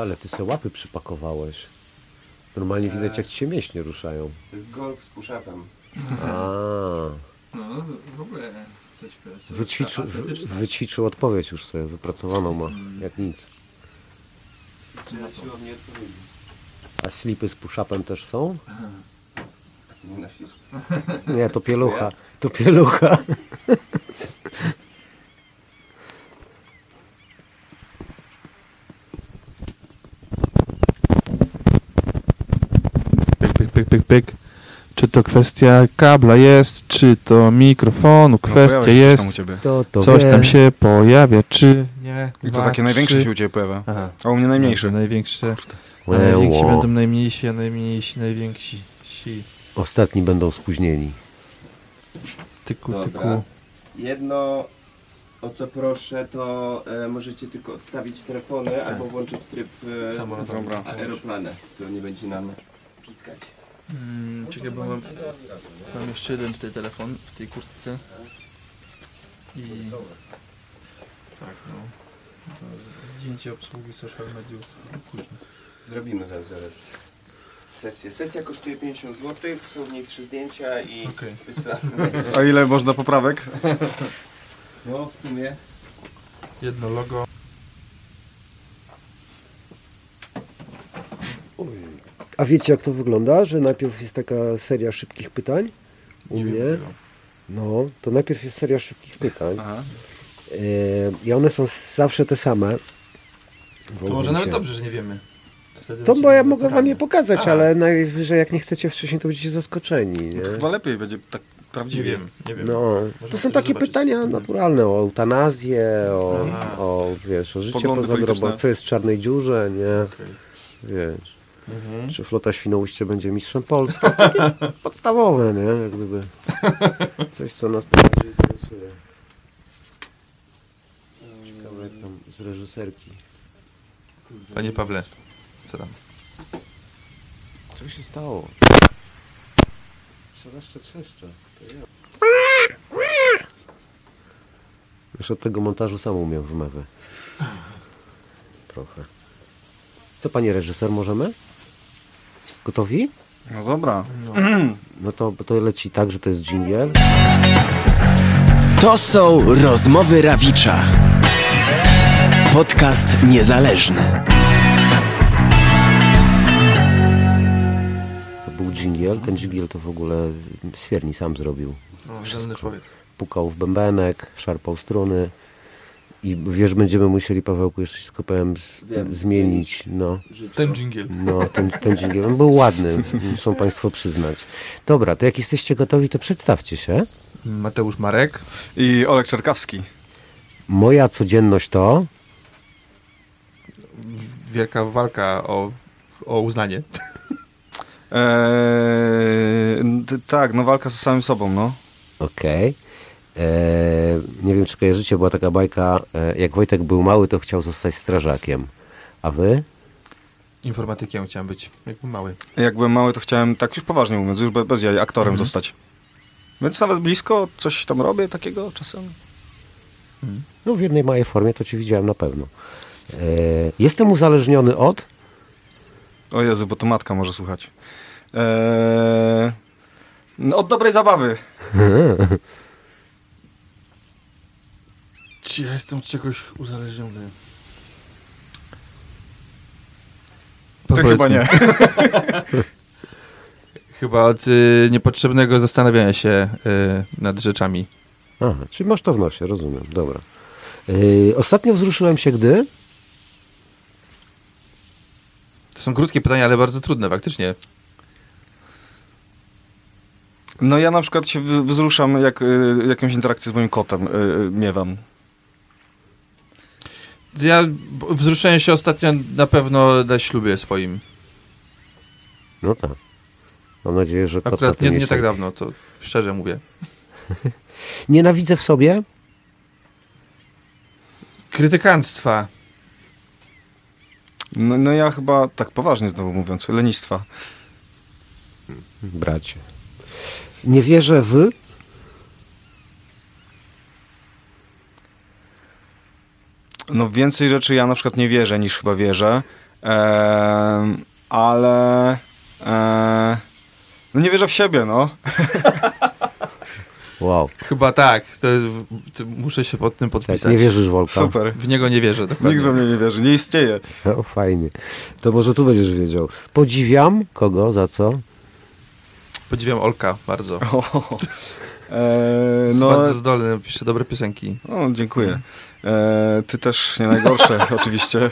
Ale ty se łapy przypakowałeś. Normalnie widać, jak ci się mięśnie ruszają. To jest golf z push-upem. A, No, w ogóle coś wyćwiczył, wy- wyćwiczył odpowiedź już sobie, wypracowaną ma, jak nic. Na siłowni odpowiedzi. A slipy z push-upem też są? Nie nosisz? Nie, to pielucha. To pielucha. Pyk, pyk, pyk, pyk, pyk. Czy to kwestia kabla jest, czy to mikrofonu No, kwestia u jest. To, to coś wie. tam się pojawia, czy nie. I to Dwa, takie największe się u ciebie pojawia. Aha. A u mnie najmniejsze. Dobrze, największe. A najwięksi będą najmniejsi, a najmniejsi najwięksi. Si. Ostatni będą spóźnieni. Tyku, Dobra. tyku. Jedno, o co proszę, to e, możecie tylko odstawić telefony albo włączyć tryb e, aeroplanę. To nie będzie nam piskać. Mm, czekaj, bo mam, mam jeszcze jeden tutaj telefon w tej kurtce. I... Tak, no. To Zdjęcie obsługi social mediów. Później. Zrobimy wam zaraz sesję. Sesja kosztuje 50 zł, są w niej trzy zdjęcia i Okej. wysyłamy. A ile można poprawek? No w sumie Jedno logo. A wiecie jak to wygląda? Że najpierw jest taka seria szybkich pytań u Nie mnie. No, to najpierw jest seria szybkich pytań. Aha. E, I one są zawsze te same. To może nawet dobrze, że nie wiemy. To, bo ja mogę wam je pokazać, A. ale najwyżej jak nie chcecie wcześniej, to będziecie zaskoczeni. Nie? No to chyba lepiej będzie tak Nie prawdziwie. wiem, nie wiem. No, to są takie zobaczyć. pytania naturalne o eutanazję, o, Aha. o, wiesz, o życie Poglądy poza polityczne. co jest w czarnej dziurze, nie? Okej. Wiesz, Mhm. czy flota Świnoujście będzie mistrzem Polski? Takie podstawowe, nie? Jak gdyby coś, co nas najbardziej interesuje. Ciekawe jak tam z reżyserki. Panie Pawle, co tam? Co się stało? Trzeszcze, trzeszcze. To ja. Już od tego montażu sam umiem wymowę. Trochę. Co panie reżyser, możemy? Gotowi? No dobra. No to, to leci tak, że to jest dżingiel. To są rozmowy Rawicza. Podcast niezależny. To był dżingiel. Ten dżingiel to w ogóle Swierni sam zrobił. O, żadny człowiek. Pukał w bębenek, szarpał struny. I wiesz, będziemy musieli, Pawełku, jeszcze z, Wiem, zmienić. No. Ten dżingiel. No, ten, ten dżingiel on był ładny, muszą Państwo przyznać. Dobra, to jak jesteście gotowi, to przedstawcie się. Mateusz Marek. I Olek Czerkawski. Moja codzienność to... Wielka walka o, o uznanie. Eee, tak, no walka ze samym sobą, no. Okej. Eee, Nie wiem, czy kojarzycie, była taka bajka, e, jak Wojtek był mały, to chciał zostać strażakiem. A wy? Informatykiem chciałem być, jakby mały. Jak byłem mały, to chciałem, tak już poważnie mówiąc, już be- bez jaj, aktorem Mhm. zostać. Więc nawet blisko coś tam robię takiego czasem. No w jednej małej formie to cię widziałem na pewno. Eee, Jestem uzależniony od... O Jezu, bo to matka może słuchać. Eee, no, od dobrej zabawy. Czy ja jestem od czegoś uzależniony? Powiedz chyba mi. nie. Chyba od y, niepotrzebnego zastanawiania się y, nad rzeczami. Aha, czyli masz to w nosie, rozumiem, dobra. Eee, Ostatnio wzruszyłem się, gdy... To są krótkie pytania, ale bardzo trudne, faktycznie. No ja na przykład się wz- wzruszam, jak y, jakąś interakcję z moim kotem y, y, miewam. Ja wzruszyłem się ostatnio na pewno na ślubie swoim. No tak. Mam nadzieję, że Akurat nie, nie tak dawno, to szczerze mówię. Nienawidzę w sobie... Krytykanstwa. No, no ja chyba, tak poważnie znowu mówiąc, lenistwa. Bracie. Nie wierzę w... No więcej rzeczy ja na przykład nie wierzę niż chyba wierzę. E, ale e, no nie wierzę w siebie, no. Wow, Chyba tak. To, to muszę się pod tym tak, podpisać. nie wierzysz Wolka? Super. W niego nie wierzę. Dokładnie. Nikt we mnie nie wierzy, nie istnieje. O, fajnie. To może tu będziesz wiedział. Podziwiam kogo, za co? Podziwiam Olka bardzo. O, e, no, bardzo zdolny, pisze dobre piosenki. o, dziękuję. E, ty też nie najgorsze, oczywiście.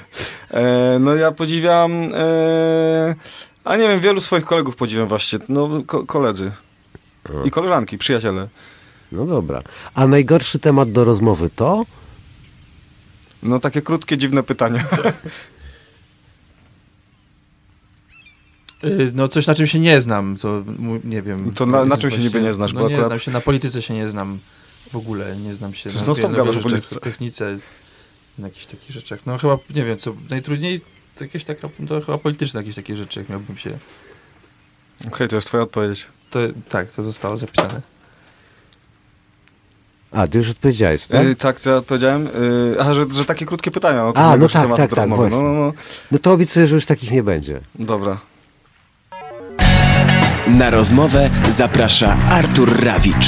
E, no ja podziwiam, e, a nie wiem, wielu swoich kolegów podziwiam właśnie, no ko koledzy i koleżanki, przyjaciele. No dobra. A najgorszy temat do rozmowy to? No takie krótkie, dziwne pytania. Y, No coś na czym się nie znam, to nie wiem. To na- na czym się niby nie znasz, No bo nie akurat- znam się, na polityce się nie znam w ogóle, nie znam się Przecież na, wie- na o rzeczach, technice, na jakichś takich rzeczach. No chyba, nie wiem, co najtrudniej, to jakieś taka, to chyba polityczne jakieś takie rzeczy, jak miałbym się, Okej, to jest twoja odpowiedź. to tak, to zostało zapisane. A, ty już odpowiedziałeś, tak? E, tak, to ja odpowiedziałem. E, a, że, że takie krótkie pytania. No, to A, no tak, tak, tak, rozmowy. No, no, no. No to obiecuję, że już takich nie będzie. Dobra. Na rozmowę zaprasza Artur Rawicz.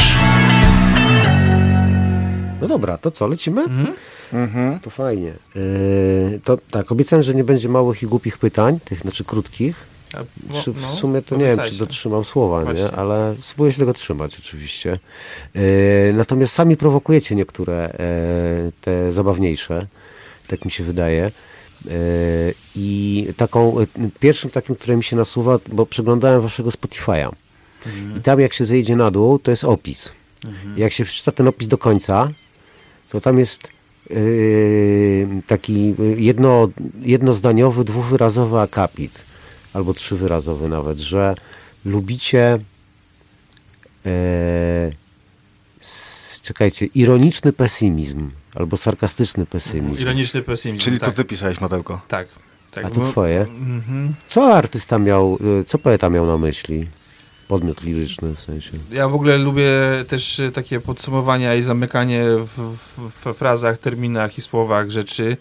No dobra, to co, lecimy? Mhm. Mhm. To fajnie. Yy, to tak, obiecałem, że nie będzie małych i głupich pytań, tych znaczy krótkich. A, Czy w no, sumie to nie wiem, czy dotrzymam słowa, Właśnie. nie? ale spróbuję się tego trzymać oczywiście. Yy, natomiast sami prowokujecie niektóre e, te zabawniejsze, tak mi się wydaje. Yy, I taką, e, pierwszym takim, które mi się nasuwa, bo przeglądałem waszego Spotify'a. I tam jak się zejdzie na dół, to jest opis. Jak się przeczyta ten opis do końca, to tam jest yy, taki jedno, jednozdaniowy, dwuwyrazowy akapit, albo trzywyrazowy nawet, że lubicie e, s, czekajcie, ironiczny pesymizm, albo sarkastyczny pesymizm. Ironiczny pesymizm. Czyli tak, to ty pisałeś, Matełko. Tak. tak. A to bo- twoje? Mhm. Co artysta miał, y, co poeta miał na myśli? Podmiot liryczny w sensie. Ja w ogóle lubię też y, takie podsumowania i zamykanie w, w, w frazach, terminach i słowach rzeczy.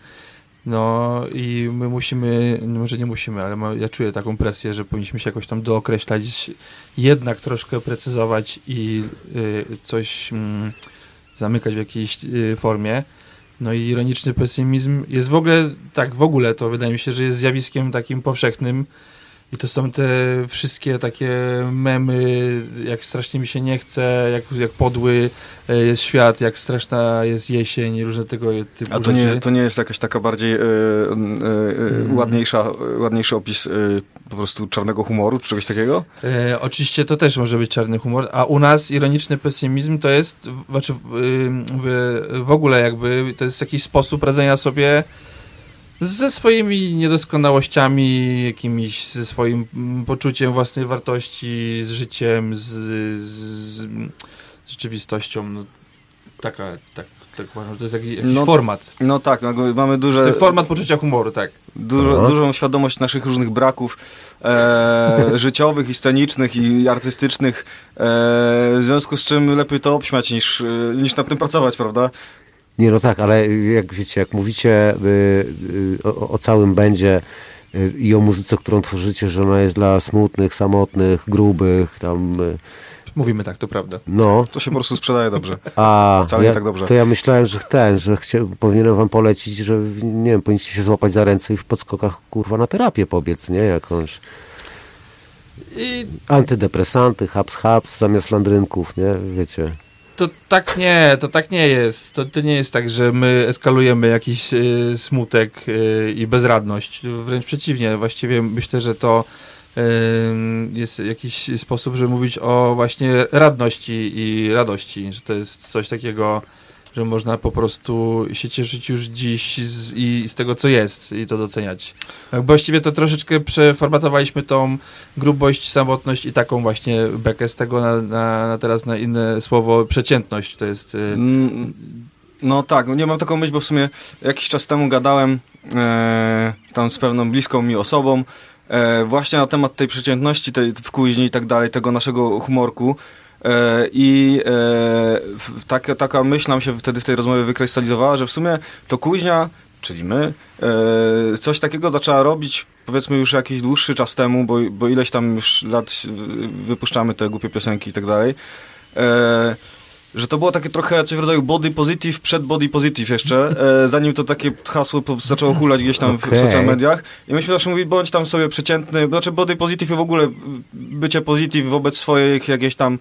No i my musimy, no może nie musimy, ale ma, ja czuję taką presję, że powinniśmy się jakoś tam dookreślać, jednak troszkę precyzować i y, coś mm, zamykać w jakiejś y, formie. No i ironiczny pesymizm jest w ogóle, tak w ogóle to wydaje mi się, że jest zjawiskiem takim powszechnym. I to są te wszystkie takie memy, jak strasznie mi się nie chce, jak, jak podły e, jest świat, jak straszna jest jesień i różne tego typu A to rzeczy. nie, to nie jest jakaś taka bardziej Mm. ładniejsza, ładniejszy opis po prostu czarnego humoru, czy czegoś takiego? Oczywiście to też może być czarny humor, a u nas ironiczny pesymizm to jest, znaczy w ogóle jakby to jest jakiś sposób radzenia sobie ze swoimi niedoskonałościami, jakimiś ze swoim mm, poczuciem własnej wartości, z życiem, z, z, z rzeczywistością. No, taka, tak, tak uważam. To jest jakiś, jakiś No, format. No tak, no, mamy duże, jest format poczucia humoru, tak. dużo, dużą świadomość naszych różnych braków e, życiowych i scenicznych i artystycznych, e, w związku z czym lepiej to obśmiać niż, e, niż nad tym pracować, prawda? Nie, no tak, ale jak wiecie, jak mówicie y, y, o, o całym będzie y, i o muzyce, którą tworzycie, że ona jest dla smutnych, samotnych, grubych, tam, y, Mówimy tak, to prawda. no, To się po prostu sprzedaje dobrze. a Wcale nie ja, tak dobrze. to ja myślałem, że ten, że chcia, powinienem wam polecić, że nie wiem, powinniście się złapać za ręce i w podskokach, kurwa, na terapię pobiec, nie? Jakąś I antydepresanty, haps, haps, zamiast landrynków, nie? Wiecie. To tak nie, to tak nie jest. To, to nie jest tak, że my eskalujemy jakiś y, smutek y, i bezradność. Wręcz przeciwnie, właściwie myślę, że to y, jest jakiś sposób, żeby mówić o właśnie radności i radości, że to jest coś takiego, że można po prostu się cieszyć już dziś z, i z tego, co jest i to doceniać. Tak, Właściwie to troszeczkę przeformatowaliśmy tą grubość, samotność i taką właśnie bekę z tego na, na, na teraz na inne słowo przeciętność. To jest. y, Mm, No tak, nie mam taką myśl, bo w sumie jakiś czas temu gadałem e, tam z pewną bliską mi osobą e, właśnie na temat tej przeciętności, tej w kuźni i tak dalej, tego naszego humorku. E, I e, w- taka, taka myśl nam się wtedy z tej rozmowy wykrystalizowała, że w sumie to kuźnia czyli my, e, coś takiego zaczęła robić powiedzmy już jakiś dłuższy czas temu, bo, bo ileś tam już lat wypuszczamy te głupie piosenki i tak dalej. Że to było takie trochę coś w rodzaju body positive przed body positive jeszcze, e, zanim to takie hasło zaczęło hulać gdzieś tam w Okej. social mediach. I myśmy zawsze mówili, bądź tam sobie przeciętny, znaczy body positive i w ogóle bycie positive wobec swoich jakichś tam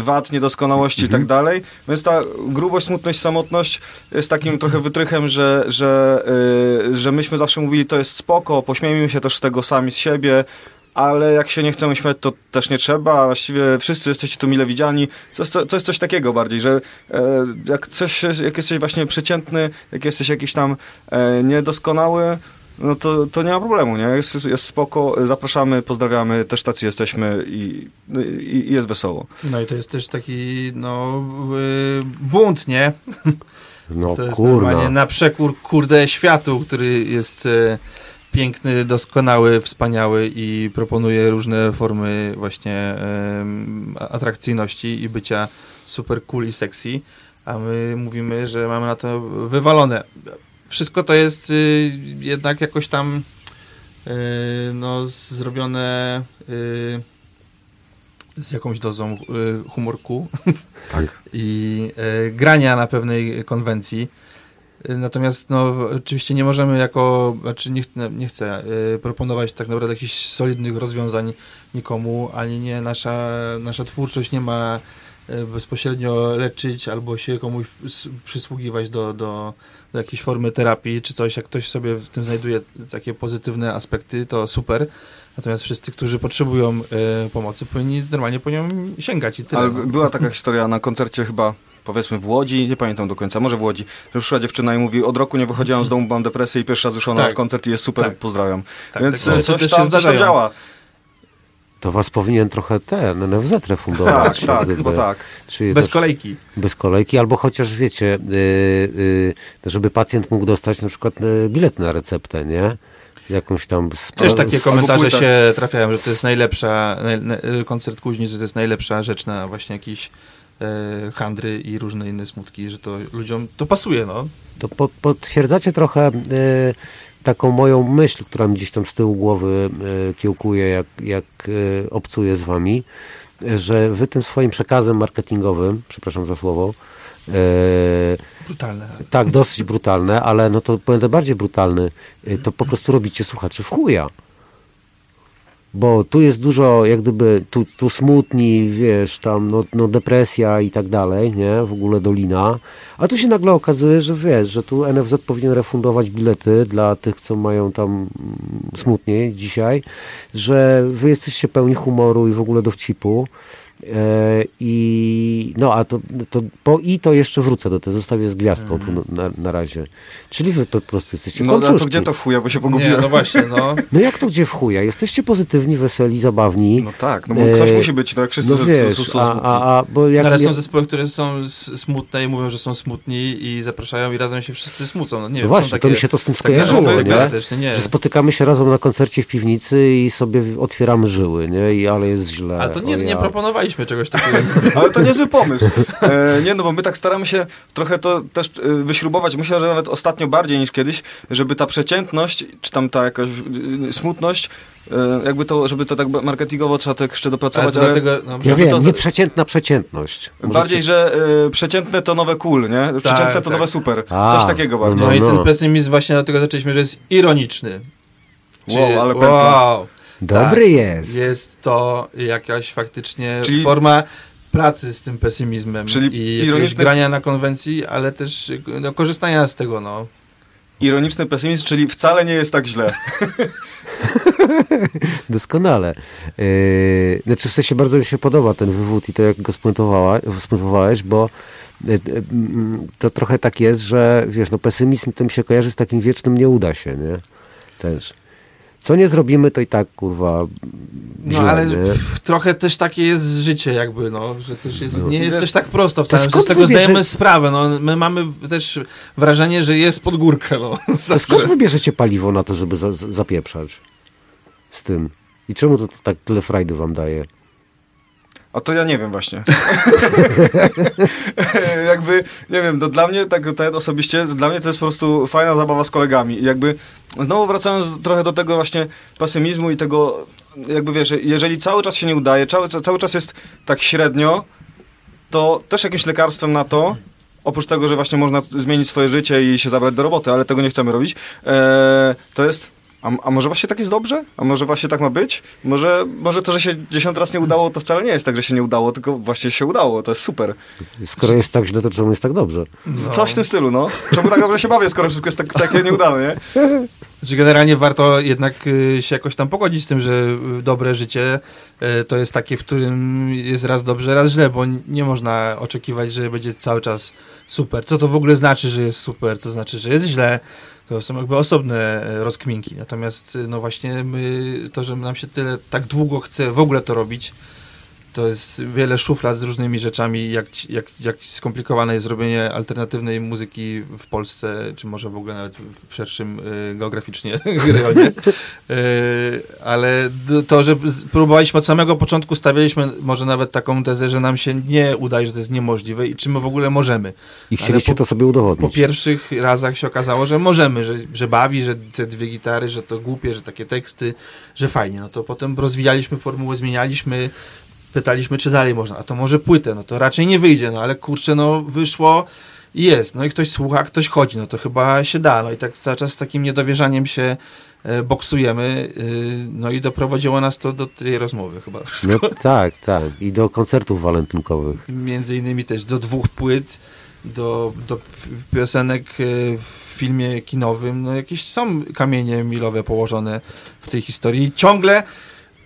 wad, niedoskonałości i tak dalej. Więc ta grubość, smutność, samotność jest takim trochę wytrychem, że, że, e, że myśmy zawsze mówili, to jest spoko, pośmiejmy się też z tego sami z siebie, ale jak się nie chcemy śmiać, to też nie trzeba. a Właściwie wszyscy jesteście tu mile widziani. To jest, to jest coś takiego bardziej, że e, jak, coś, jak jesteś właśnie przeciętny, jak jesteś jakiś tam e, niedoskonały, no to, to nie ma problemu, nie? Jest, jest spoko, zapraszamy, pozdrawiamy, też tacy jesteśmy i, i, i jest wesoło. No i to jest też taki, no, y, bunt, nie? No To jest normalnie kurna. na przekór, kurde, światu, który jest e, piękny, doskonały, wspaniały i proponuje różne formy właśnie atrakcyjności i bycia super cool i sexy, a my mówimy, że mamy na to wywalone. Wszystko to jest y, jednak jakoś tam y, no, zrobione y, z jakąś dozą y, humorku Tak. i e, grania na pewnej konwencji. Natomiast no, oczywiście nie możemy jako, znaczy nie, ch- nie chcę e, proponować tak naprawdę jakichś solidnych rozwiązań nikomu, ani nie nasza, nasza twórczość nie ma e, bezpośrednio leczyć albo się komuś przysługiwać do, do, do jakiejś formy terapii czy coś. Jak ktoś sobie w tym znajduje takie pozytywne aspekty, to super. Natomiast wszyscy, którzy potrzebują e, pomocy, powinni normalnie po nią sięgać i tyle. Ale no. była taka historia na koncercie chyba, powiedzmy w Łodzi, nie pamiętam do końca, może w Łodzi, że przyszła dziewczyna i mówi, od roku nie wychodziłam z domu, mam depresję i pierwszy raz na Tak. koncert i jest super, Tak. pozdrawiam. Tak, Więc rzeczy coś tam, się coś tam działa. To was powinien trochę ten NFZ Tak, refundować. jak tak, gdyby. chyba tak. Czyli Bez też kolejki. bez kolejki, albo chociaż wiecie, y, y, żeby pacjent mógł dostać na przykład y, bilet na receptę, nie? Jakąś tam... sp- Też takie komentarze się trafiają, że to jest najlepsza, naj, na, koncert Kuźni, że to jest najlepsza rzecz na właśnie jakieś e, handry i różne inne smutki, że to ludziom to pasuje, no. To po, potwierdzacie trochę y, taką moją myśl, która mi gdzieś tam z tyłu głowy y, kiełkuje, jak, jak y, obcuję z wami, że wy tym swoim przekazem marketingowym, przepraszam za słowo, y, Brutalne. tak, dosyć brutalne, ale no to będę bardziej brutalny, to po prostu robicie słuchaczy w chuja. Bo tu jest dużo, jak gdyby, tu, tu smutni, wiesz, tam, no, no depresja i tak dalej, nie, w ogóle dolina. A tu się nagle okazuje, że wiesz, że tu NFZ powinien refundować bilety dla tych, co mają tam mm, smutniej dzisiaj, że wy jesteście pełni humoru i w ogóle dowcipu. E, I no, a to, to po i to jeszcze wrócę do tego, zostawię z gwiazdką tu na, na razie. Czyli wy po prostu jesteście No a to kączuszki. gdzie to w chuja, bo się Nie, pogubiłem. no właśnie, no. No jak to gdzie w chuja? Jesteście pozytywni, weseli, zabawni. No tak, no bo E, ktoś musi być, tak wszyscy No są- wiesz, są, są a, smutni. a, a bo jak No, ale są zespoły, które są smutne i mówią, że są smutni i zapraszają i razem się wszyscy smucą. No nie no wiem, właśnie, są to takie... mi się to z tym takie skojarzyło, zespoły nie? nie. Że spotykamy się razem na koncercie w piwnicy i sobie otwieramy żyły, nie? I ale jest źle. Ale to nie, nie ja. Proponowaliśmy czegoś takiego. Ale to niezły pomysł. E, nie no, bo my tak staramy się trochę to też e, wyśrubować. Myślę, że nawet ostatnio bardziej niż kiedyś, żeby ta przeciętność, czy tam ta jakaś e, smutność, e, jakby to, żeby to tak marketingowo trzeba to jeszcze dopracować, ale, dlatego, no, Ja wiem, to- nieprzeciętna przeciętność. Możecie- bardziej, że e, przeciętne to nowe cool, nie? Przeciętne to tak. nowe super. A, Coś takiego no, bardziej. No, i no. ten pesymizm właśnie dlatego zaczęliśmy, że jest ironiczny. Wow, ale pęta. Dobry tak, jest. Jest to jakaś faktycznie Czyli- forma pracy z tym pesymizmem Czyli i ironiczny- grania na konwencji, ale też no, korzystania z tego, no. Ironiczny pesymizm, czyli wcale nie jest tak źle. Doskonale. Yy, znaczy w sensie bardzo mi się podoba ten wywód i to jak go spuentowałeś, bo yy, yy, mm, to trochę tak jest, że wiesz, no pesymizm to mi się kojarzy z takim wiecznym nie uda się, nie? Też. Co nie zrobimy, to i tak, kurwa, No źle, ale pff, trochę też takie jest życie jakby, no, że też jest, No. nie jest też tak prosto to wcale, że z tego wybierze- zdajemy sprawę, no. My mamy też wrażenie, że jest pod górkę, no. To skąd wybierzecie paliwo na to, żeby za, za- zapieprzać z tym? I czemu to tak tyle frajdy wam daje? A to ja nie wiem właśnie. jakby, nie wiem, to dla mnie, tak ten osobiście, dla mnie to jest po prostu fajna zabawa z kolegami. I jakby, znowu wracając trochę do tego właśnie pesymizmu i tego, jakby wiesz, jeżeli cały czas się nie udaje, cały, cały czas jest tak średnio, to też jakimś lekarstwem na to, oprócz tego, że właśnie można zmienić swoje życie i się zabrać do roboty, ale tego nie chcemy robić, e, to jest a, a może właśnie tak jest dobrze? A może właśnie tak ma być? Może, może to, że się dziesiąt raz nie udało, to wcale nie jest tak, że się nie udało, tylko właśnie się udało. To jest super. Skoro jest tak źle, to czemu jest tak dobrze? No. Coś w tym stylu, no. Czemu tak dobrze się bawię, skoro wszystko jest tak, takie nieudane, nie? Znaczy generalnie warto jednak y, się jakoś tam pogodzić z tym, że y, dobre życie y, to jest takie, w którym jest raz dobrze, raz źle, bo nie można oczekiwać, że będzie cały czas super. Co to w ogóle znaczy, że jest super? Co znaczy, że jest źle? To są jakby osobne e, rozkminki. Natomiast no właśnie my, to, że nam się tyle tak długo chce w ogóle to robić, to jest wiele szuflad z różnymi rzeczami, jak, jak, jak skomplikowane jest robienie alternatywnej muzyki w Polsce, czy może w ogóle nawet w szerszym y, geograficznie rejonie. Y, ale to, że próbowaliśmy od samego początku, stawialiśmy może nawet taką tezę, że nam się nie udaje, że to jest niemożliwe i czy my w ogóle możemy. I chcieliście po- to sobie Po udowodnić. pierwszych razach się okazało, że możemy, że, że bawi, że te dwie gitary, że to głupie, że takie teksty, że fajnie. No to potem rozwijaliśmy formułę, zmienialiśmy, pytaliśmy, czy dalej można. A to może płytę, no to raczej nie wyjdzie, no ale kurczę, no wyszło i jest. No i ktoś słucha, ktoś chodzi, no to chyba się da. No i tak cały czas z takim niedowierzaniem się e, boksujemy, y, no i doprowadziło nas to do tej rozmowy chyba No wszystko. tak, tak. I do koncertów walentynkowych. Między innymi też do dwóch płyt, do, do piosenek e, w filmie kinowym. No jakieś są kamienie milowe położone w tej historii. Ciągle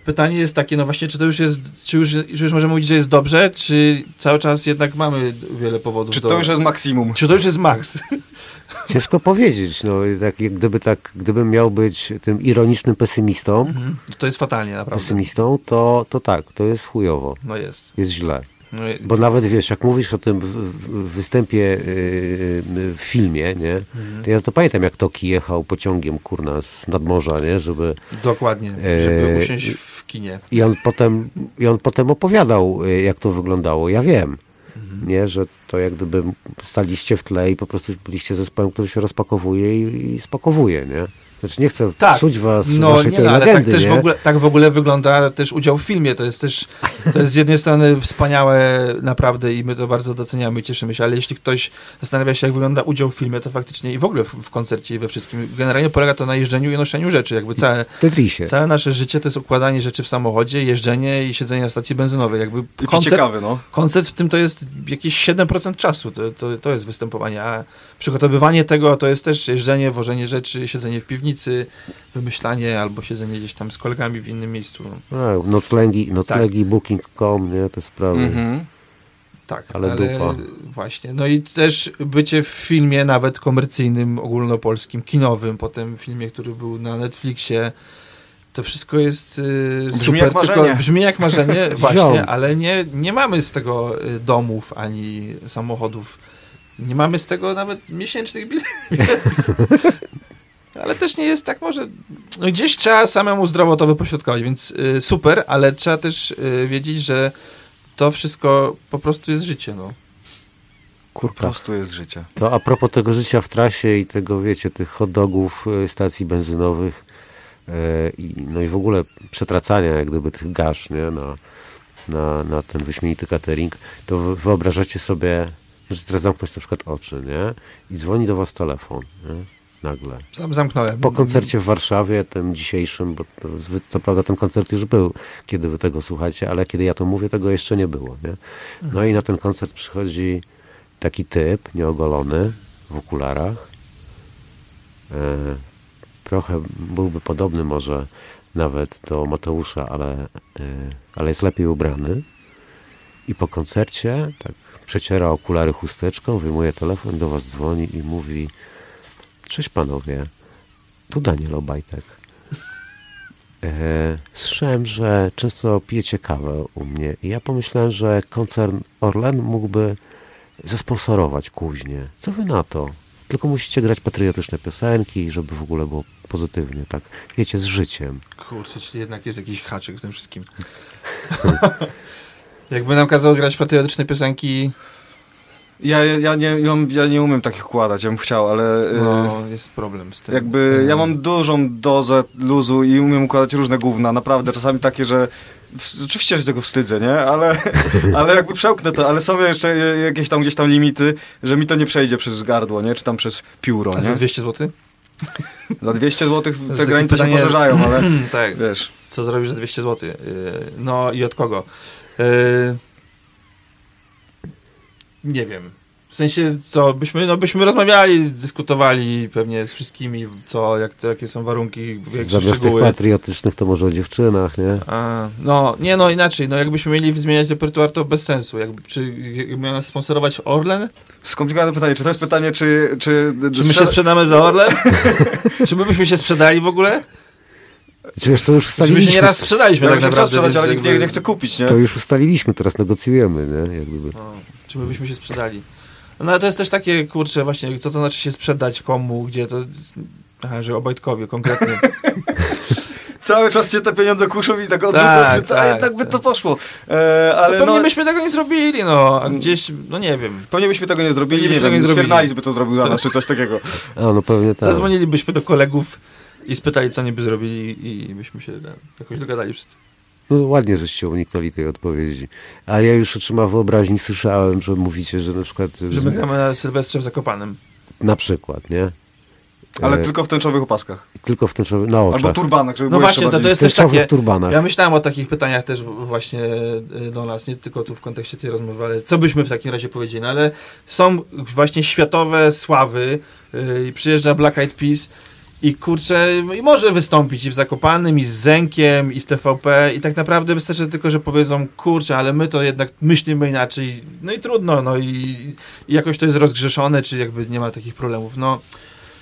pytanie jest takie, no właśnie, czy to już jest, czy już, czy już możemy mówić, że jest dobrze, czy cały czas jednak mamy wiele powodów Czy do... to już jest maksimum? Czy to już jest maks? Ciężko powiedzieć. No, tak, jak gdyby tak, gdybym miał być tym ironicznym pesymistą, Mhm. To jest fatalnie, naprawdę. pesymistą, to, to tak, to jest chujowo. No jest. Jest źle. No, i- Bo nawet wiesz, jak mówisz o tym w, w, występie yy, yy, w filmie, nie? Mhm. To ja to pamiętam, jak Toki jechał pociągiem, kurna, z nadmorza, nie? Żeby... Dokładnie, E, żeby usiąść w kinie. I on potem, i on potem opowiadał, y, jak to wyglądało. Ja wiem, Mhm. nie? Że to jak gdyby staliście w tle i po prostu byliście zespołem, który się rozpakowuje i, i spakowuje, nie? Znaczy nie chcę Tak. psuć was, No waszej nie, tej no, ale legendy, tak też nie? w ogóle, tak w ogóle wygląda też udział w filmie. To jest też, to jest z jednej strony wspaniałe naprawdę i my to bardzo doceniamy i cieszymy się, ale jeśli ktoś zastanawia się, jak wygląda udział w filmie, to faktycznie i w ogóle w, w koncercie i we wszystkim, generalnie polega to na jeżdżeniu i noszeniu rzeczy. Jakby całe, Tetrisie. całe nasze życie to jest układanie rzeczy w samochodzie, jeżdżenie i siedzenie na stacji benzynowej. Jakby I koncert, ciekawy, no. koncert w tym to jest jakieś 7% czasu, to, to, to jest występowanie, a przygotowywanie tego to jest też jeżdżenie, wożenie rzeczy, siedzenie w piwnicy, wymyślanie albo siedzenie gdzieś tam z kolegami w innym miejscu. A, noclegi, noclegi Tak. booking.com, nie? Te sprawy. Mhm. Tak, Ale ale, dupa. właśnie. No i też bycie w filmie nawet komercyjnym, ogólnopolskim, kinowym, potem filmie, który był na Netflixie. To wszystko jest yy, Brzmi super, jak tylko marzenie. brzmi jak marzenie, właśnie, ale nie, nie mamy z tego y, domów ani samochodów. Nie mamy z tego nawet miesięcznych biletów. ale też nie jest tak może. No gdzieś trzeba samemu zdrowo to wypośrodkować, więc y, super, ale trzeba też y, wiedzieć, że to wszystko po prostu jest życie. No. Po Kurka. prostu jest życie. To a propos tego życia w trasie i tego, wiecie, tych hot dogów, y, stacji benzynowych y, i, no i w ogóle przetracania jak gdyby tych gasz, nie? Na, na, na ten wyśmienity catering, to wy- wyobrażacie sobie, że teraz zamknąć na przykład oczy, nie? I dzwoni do was telefon, nie? Nagle. Zam- Zamknąłem. Po koncercie w Warszawie, tym dzisiejszym, bo to, co prawda ten koncert już był, kiedy wy tego słuchacie, ale kiedy ja to mówię, tego jeszcze nie było. Nie? No i na ten koncert przychodzi taki typ, nieogolony, w okularach. E, trochę byłby podobny może nawet do Mateusza, ale, e, ale jest lepiej ubrany. I po koncercie tak przeciera okulary chusteczką, wyjmuje telefon, do was dzwoni i mówi Cześć panowie, tu Daniel Obajtek. E, słyszałem, że często pijecie kawę u mnie i ja pomyślałem, że koncern Orlen mógłby zasponsorować kuźnie. Co wy na to? Tylko musicie grać patriotyczne piosenki, żeby w ogóle było pozytywnie, tak? Wiecie, z życiem. Kurczę, czyli jednak jest jakiś haczyk w tym wszystkim. Jakby nam kazał grać patriotyczne piosenki, Ja, ja, nie, ja, ja nie umiem takich układać, ja bym chciał, ale... y, no jest problem z tym. Jakby ja mam dużą dozę luzu i umiem układać różne gówna, naprawdę, czasami takie, że oczywiście że się tego wstydzę, nie? Ale, ale jakby przełknę to, ale są jeszcze jakieś tam gdzieś tam limity, że mi to nie przejdzie przez gardło, nie? Czy tam przez pióro, A za nie? 200 zł? Za 200 zł te granice pytanie- się poszerzają, ale tak. wiesz... Co zrobisz za 200 zł? Yy, No i od kogo? Yy, Nie wiem. W sensie, co, byśmy, no byśmy rozmawiali, dyskutowali pewnie z wszystkimi, co, jak, to, jakie są warunki, większe Zamiast tych szczegóły. patriotycznych to może o dziewczynach, nie? A, no, nie no, inaczej, no jakbyśmy mieli zmieniać repertuar, to bez sensu. Jakby, czy jakby miał nas sponsorować Orlen? Skomplikowane pytanie, czy to jest pytanie, czy... Czy, Czy my się sprzedamy za Orlen? czy my byśmy się sprzedali w ogóle? Czy wiesz, to już Czy my się ustaliliśmy. nieraz sprzedaliśmy tak się naprawdę. sprzedać, ale nikt jakby- nie, nie chce kupić, nie? To już ustaliliśmy, teraz negocjujemy, nie? Jak gdyby. No, my byśmy się sprzedali? No ale to jest też takie, kurczę, właśnie, co to znaczy się sprzedać komu, gdzie to... Aha, że Obajtkowie konkretnie. Cały czas cię te pieniądze kuszą i tak Tak, odrzucasz, że tak, tak, jednak by tak. to poszło. E, ale Ale pewnie no, byśmy tego nie zrobili, no, a gdzieś, no nie wiem. pewnie byśmy tego nie zrobili, Pewnie nie byśmy wiem, tego nie zrobili. By to zrobił za nas, czy coś takiego. A, no pewnie tak. Zadzwonilibyśmy do kolegów i spytali, co oni by zrobili i byśmy się tam, jakoś dogadali wszyscy. No ładnie, żeście uniknęli tej odpowiedzi. A ja już oczyma wyobraźni słyszałem, że mówicie, że na przykład... Że my gramy na Sylwestrze w Zakopanem. Na przykład, nie? Ale E, tylko w tęczowych opaskach. tylko w tęczowych, na oczach. Albo turbanach, żeby No było właśnie, to, to jest w też tęczowych takie... turbanach. Ja myślałem o takich pytaniach też właśnie y, do nas, nie tylko tu w kontekście tej rozmowy, ale co byśmy w takim razie powiedzieli, no ale są właśnie światowe sławy y, i przyjeżdża Black Eyed Peas i kurczę, i może wystąpić i w Zakopanym, i z Zenkiem, i w TVP i tak naprawdę wystarczy tylko, że powiedzą, kurczę, ale my to jednak myślimy inaczej, no i trudno, no i, i jakoś to jest rozgrzeszone, czy jakby nie ma takich problemów, no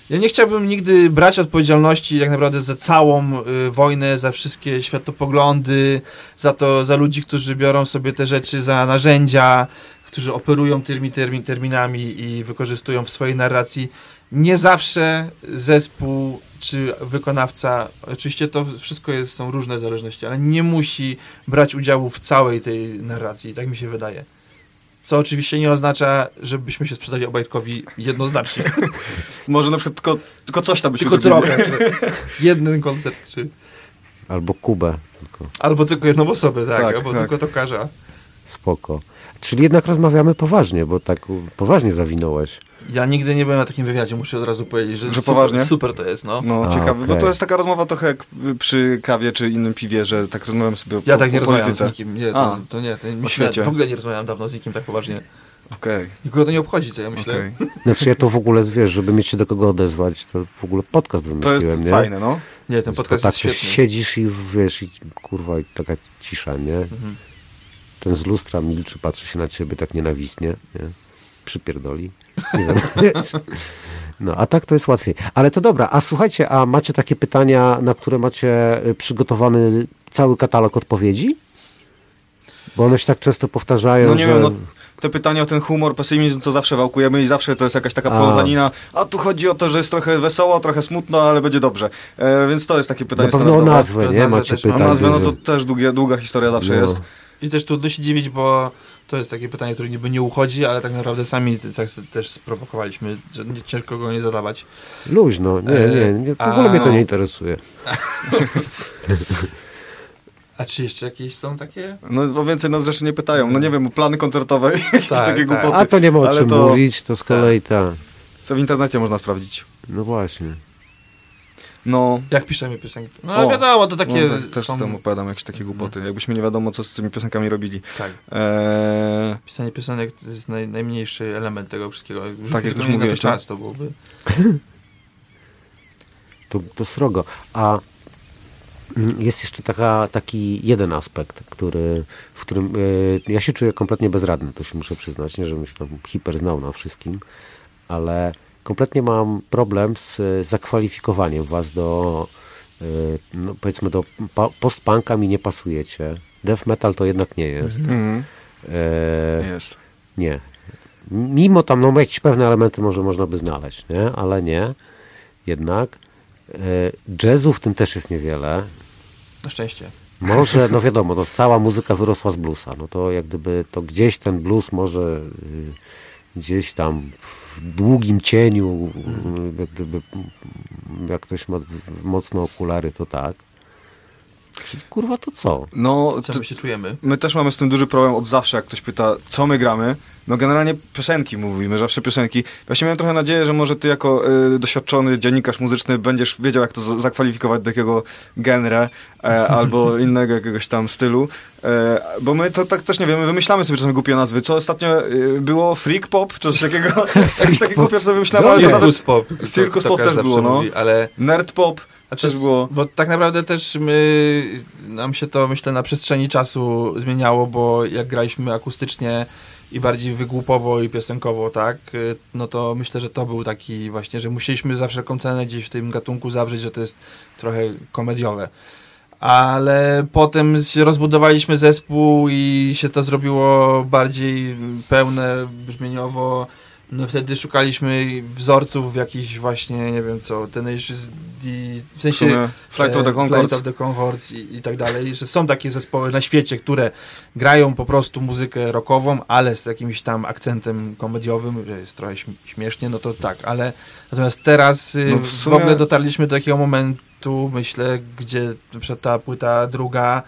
ja nie chciałbym nigdy brać odpowiedzialności tak naprawdę za całą y, wojnę, za wszystkie światopoglądy, za to, za ludzi, którzy biorą sobie te rzeczy za narzędzia, którzy operują tymi termi, terminami i wykorzystują w swojej narracji. Nie zawsze zespół czy wykonawca, oczywiście to wszystko jest, są różne zależności, ale nie musi brać udziału w całej tej narracji, tak mi się wydaje. Co oczywiście nie oznacza, żebyśmy się sprzedali Obajtkowi jednoznacznie. Może na przykład tylko, tylko coś tam byśmy Tylko zrobili. trochę. Jeden koncert, czy... Albo Kubę. Tylko Albo tylko jedną osobę, tak, Tak, albo tak. tylko tokarza. spoko. Czyli jednak rozmawiamy poważnie, bo tak poważnie zawinąłeś. Ja nigdy nie byłem na takim wywiadzie, muszę od razu powiedzieć, że, Że super, poważnie? super to jest, no. No A, ciekawe, bo okej. to jest taka rozmowa trochę jak przy kawie czy innym piwie, że tak rozmawiam sobie o, Ja o, tak nie o rozmawiam z nikim, nie, A. to, to nie, to się, świecie. w ogóle nie rozmawiałem dawno z nikim tak poważnie. Okej, Nikogo to nie obchodzi, co ja myślę. okej. Znaczy ja to w ogóle, wiesz, żeby mieć się do kogo odezwać, to w ogóle podcast To wymyśliłem, jest nie? fajne, no. Nie, ten Bo podcast tak jest to świetny. siedzisz i wiesz, i kurwa, i taka cisza, nie? Mhm. Ten z lustra milczy, patrzy się na ciebie tak nienawistnie, nie? Przypierdoli. Nie wiem? No, a tak to jest łatwiej. Ale to dobra, a słuchajcie, a macie takie pytania, na które macie y, przygotowany cały katalog odpowiedzi? Bo one się tak często powtarzają, No nie że... wiem, no, te pytania o ten humor, pesymizm, to zawsze wałkujemy i zawsze to jest jakaś taka plątanina. A tu chodzi o to, że jest trochę wesoło, trochę smutno, ale będzie dobrze. E, więc to jest takie pytanie Na pewno o nazwę, nie? Nazwę Macie pytanie. nazwę, no to też długie, długa historia zawsze No. jest. I też trudno się dziwić, bo to jest takie pytanie, które niby nie uchodzi, ale tak naprawdę sami tak też sprowokowaliśmy, że nie, ciężko go nie zadawać. Luźno, nie, nie, nie w A, ogóle mnie to nie interesuje. A czy jeszcze jakieś są takie? No o więcej nas rzeczy nie pytają. No nie wiem, o plany koncertowe, jakieś Tak, takie tak. głupoty. A to nie ma o czym to- mówić, to z kolei ta. Co w internecie można sprawdzić. No właśnie. No, Jak piszemy piosenki? No O, wiadomo, to takie no te, też są... tam opowiadam jakieś takie głupoty. Jakbyśmy nie wiadomo, co z tymi piosenkami robili. Tak. Eee, Pisanie piosenek to jest naj, najmniejszy element tego wszystkiego. Tak, jak już mówiłeś, czas, to byłoby... To, to srogo. A jest jeszcze taka, taki jeden aspekt, który, w którym y, ja się czuję kompletnie bezradny, to się muszę przyznać, nie żebym się tam hiper znał na wszystkim, ale kompletnie mam problem z y, zakwalifikowaniem was do, y, no powiedzmy, do post-punka mi nie pasujecie. Death metal to jednak nie jest. mhm, E, jest. nie. Mimo tam no, jakieś pewne elementy może można by znaleźć, nie? ale nie. Jednak e, jazzu w tym też jest niewiele. Na szczęście. Może, no wiadomo, no cała muzyka wyrosła z bluesa, no to jak gdyby to gdzieś ten blues może y, gdzieś tam w długim cieniu, jak gdyby jak ktoś ma mocno okulary, to tak. Kurwa, to co? No, Co my się czujemy? my też mamy z tym duży problem od zawsze, jak ktoś pyta, co my gramy. No generalnie piosenki mówimy, zawsze piosenki. Właśnie miałem trochę nadzieję, że może ty jako y, doświadczony dziennikarz muzyczny będziesz wiedział, jak to za- zakwalifikować do jakiego genre e, albo innego jakiegoś tam stylu. E, bo my to tak też nie wiemy, wymyślamy sobie czasami głupie nazwy. Co ostatnio y, było? Freak pop? Czy coś takiego? Jakieś takie głupie sobie wymyślamy, ale to nawet Circus pop. Circus to pop też było, no. mówi, ale nerd pop. Znaczy, Też było. Bo tak naprawdę też my, nam się to myślę na przestrzeni czasu zmieniało, bo jak graliśmy akustycznie i bardziej wygłupowo i piosenkowo, tak, y, no to myślę, że to był taki właśnie, że musieliśmy za wszelką cenę gdzieś w tym gatunku zawrzeć, że to jest trochę komediowe. Ale potem rozbudowaliśmy zespół i się to zrobiło bardziej pełne, brzmieniowo. No wtedy szukaliśmy wzorców jakichś właśnie, nie wiem co, Tenacious D, w W sensie sumie Flight of the e, Conchords. Flight of the Conchords i, i tak dalej, że są takie zespoły na świecie, które grają po prostu muzykę rockową, ale z jakimś tam akcentem komediowym, że jest trochę śm- śmiesznie, no to tak, ale natomiast teraz y, No w w, sumie- ogóle dotarliśmy do takiego momentu, myślę, gdzie na ta płyta druga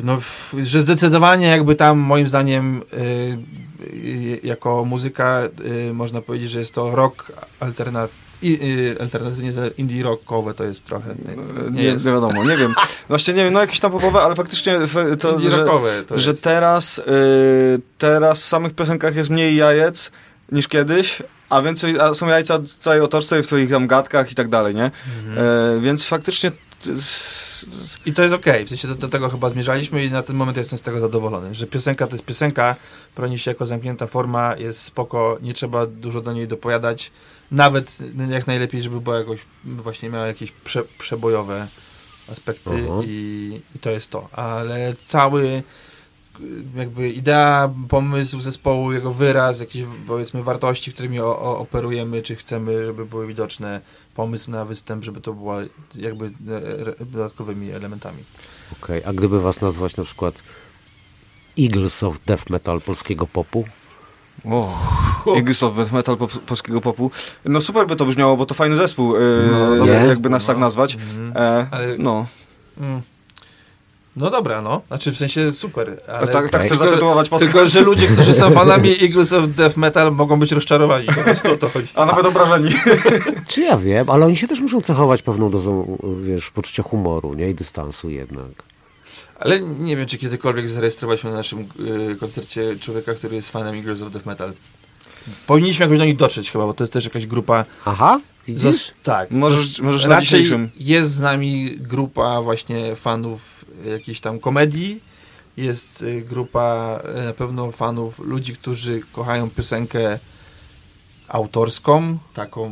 no, że zdecydowanie jakby tam moim zdaniem y, y, jako muzyka y, można powiedzieć, że jest to rock alternat i, y, alternatywnie za- indie rockowe to jest trochę. Nie, Nie, jest. nie wiadomo, nie wiem. Właśnie nie wiem, no jakieś tam popowe, ale faktycznie to, indie że, rockowe to że teraz, y, teraz w samych piosenkach jest mniej jajec niż kiedyś, a więcej, a są jajca w całej otoczce, w twoich tam gadkach i tak dalej, nie? Mhm. E, więc faktycznie I to jest okej, w sensie do, do tego chyba zmierzaliśmy i na ten moment jestem z tego zadowolony, że piosenka to jest piosenka, broni się jako zamknięta forma, jest spoko, nie trzeba dużo do niej dopowiadać, nawet jak najlepiej, żeby była jakoś, właśnie miała jakieś prze, przebojowe aspekty Aha. i, i to jest to, ale cały jakby idea, pomysł zespołu, jego wyraz, jakieś powiedzmy wartości, którymi o, o, operujemy, czy chcemy, żeby były widoczne, pomysł na występ, żeby to było jakby e, e, dodatkowymi elementami. Okej, a gdyby was nazwać na przykład Eagles of Death Metal polskiego popu? O, Eagles of Death Metal pop, polskiego popu. No super by to brzmiało, bo to fajny zespół, y, No, no, jest, jakby nas tak nazwać. Mhm. E, Ale- no, Mm. No dobra, no. Znaczy w sensie super, ale... tak, tak chcesz tylko, zatytułować podcast. tylko, że ludzie, którzy są fanami Eagles of Death Metal mogą być rozczarowani. Po prostu o to chodzi. A nawet obrażeni. Czy ja wiem, ale oni się też muszą cechować pewną dozą, wiesz, poczucia humoru, nie? I dystansu jednak. Ale nie wiem, czy kiedykolwiek zarejestrowaliśmy na naszym y, koncercie człowieka, który jest fanem Eagles of Death Metal. Powinniśmy jakoś do nich dotrzeć chyba, bo to jest też jakaś grupa... Aha, widzisz? Tak. Możesz- możesz na raczej dzisiejszym. jest z nami grupa właśnie fanów jakiejś tam komedii. Jest y, grupa y, na pewno fanów ludzi, którzy kochają piosenkę autorską, taką...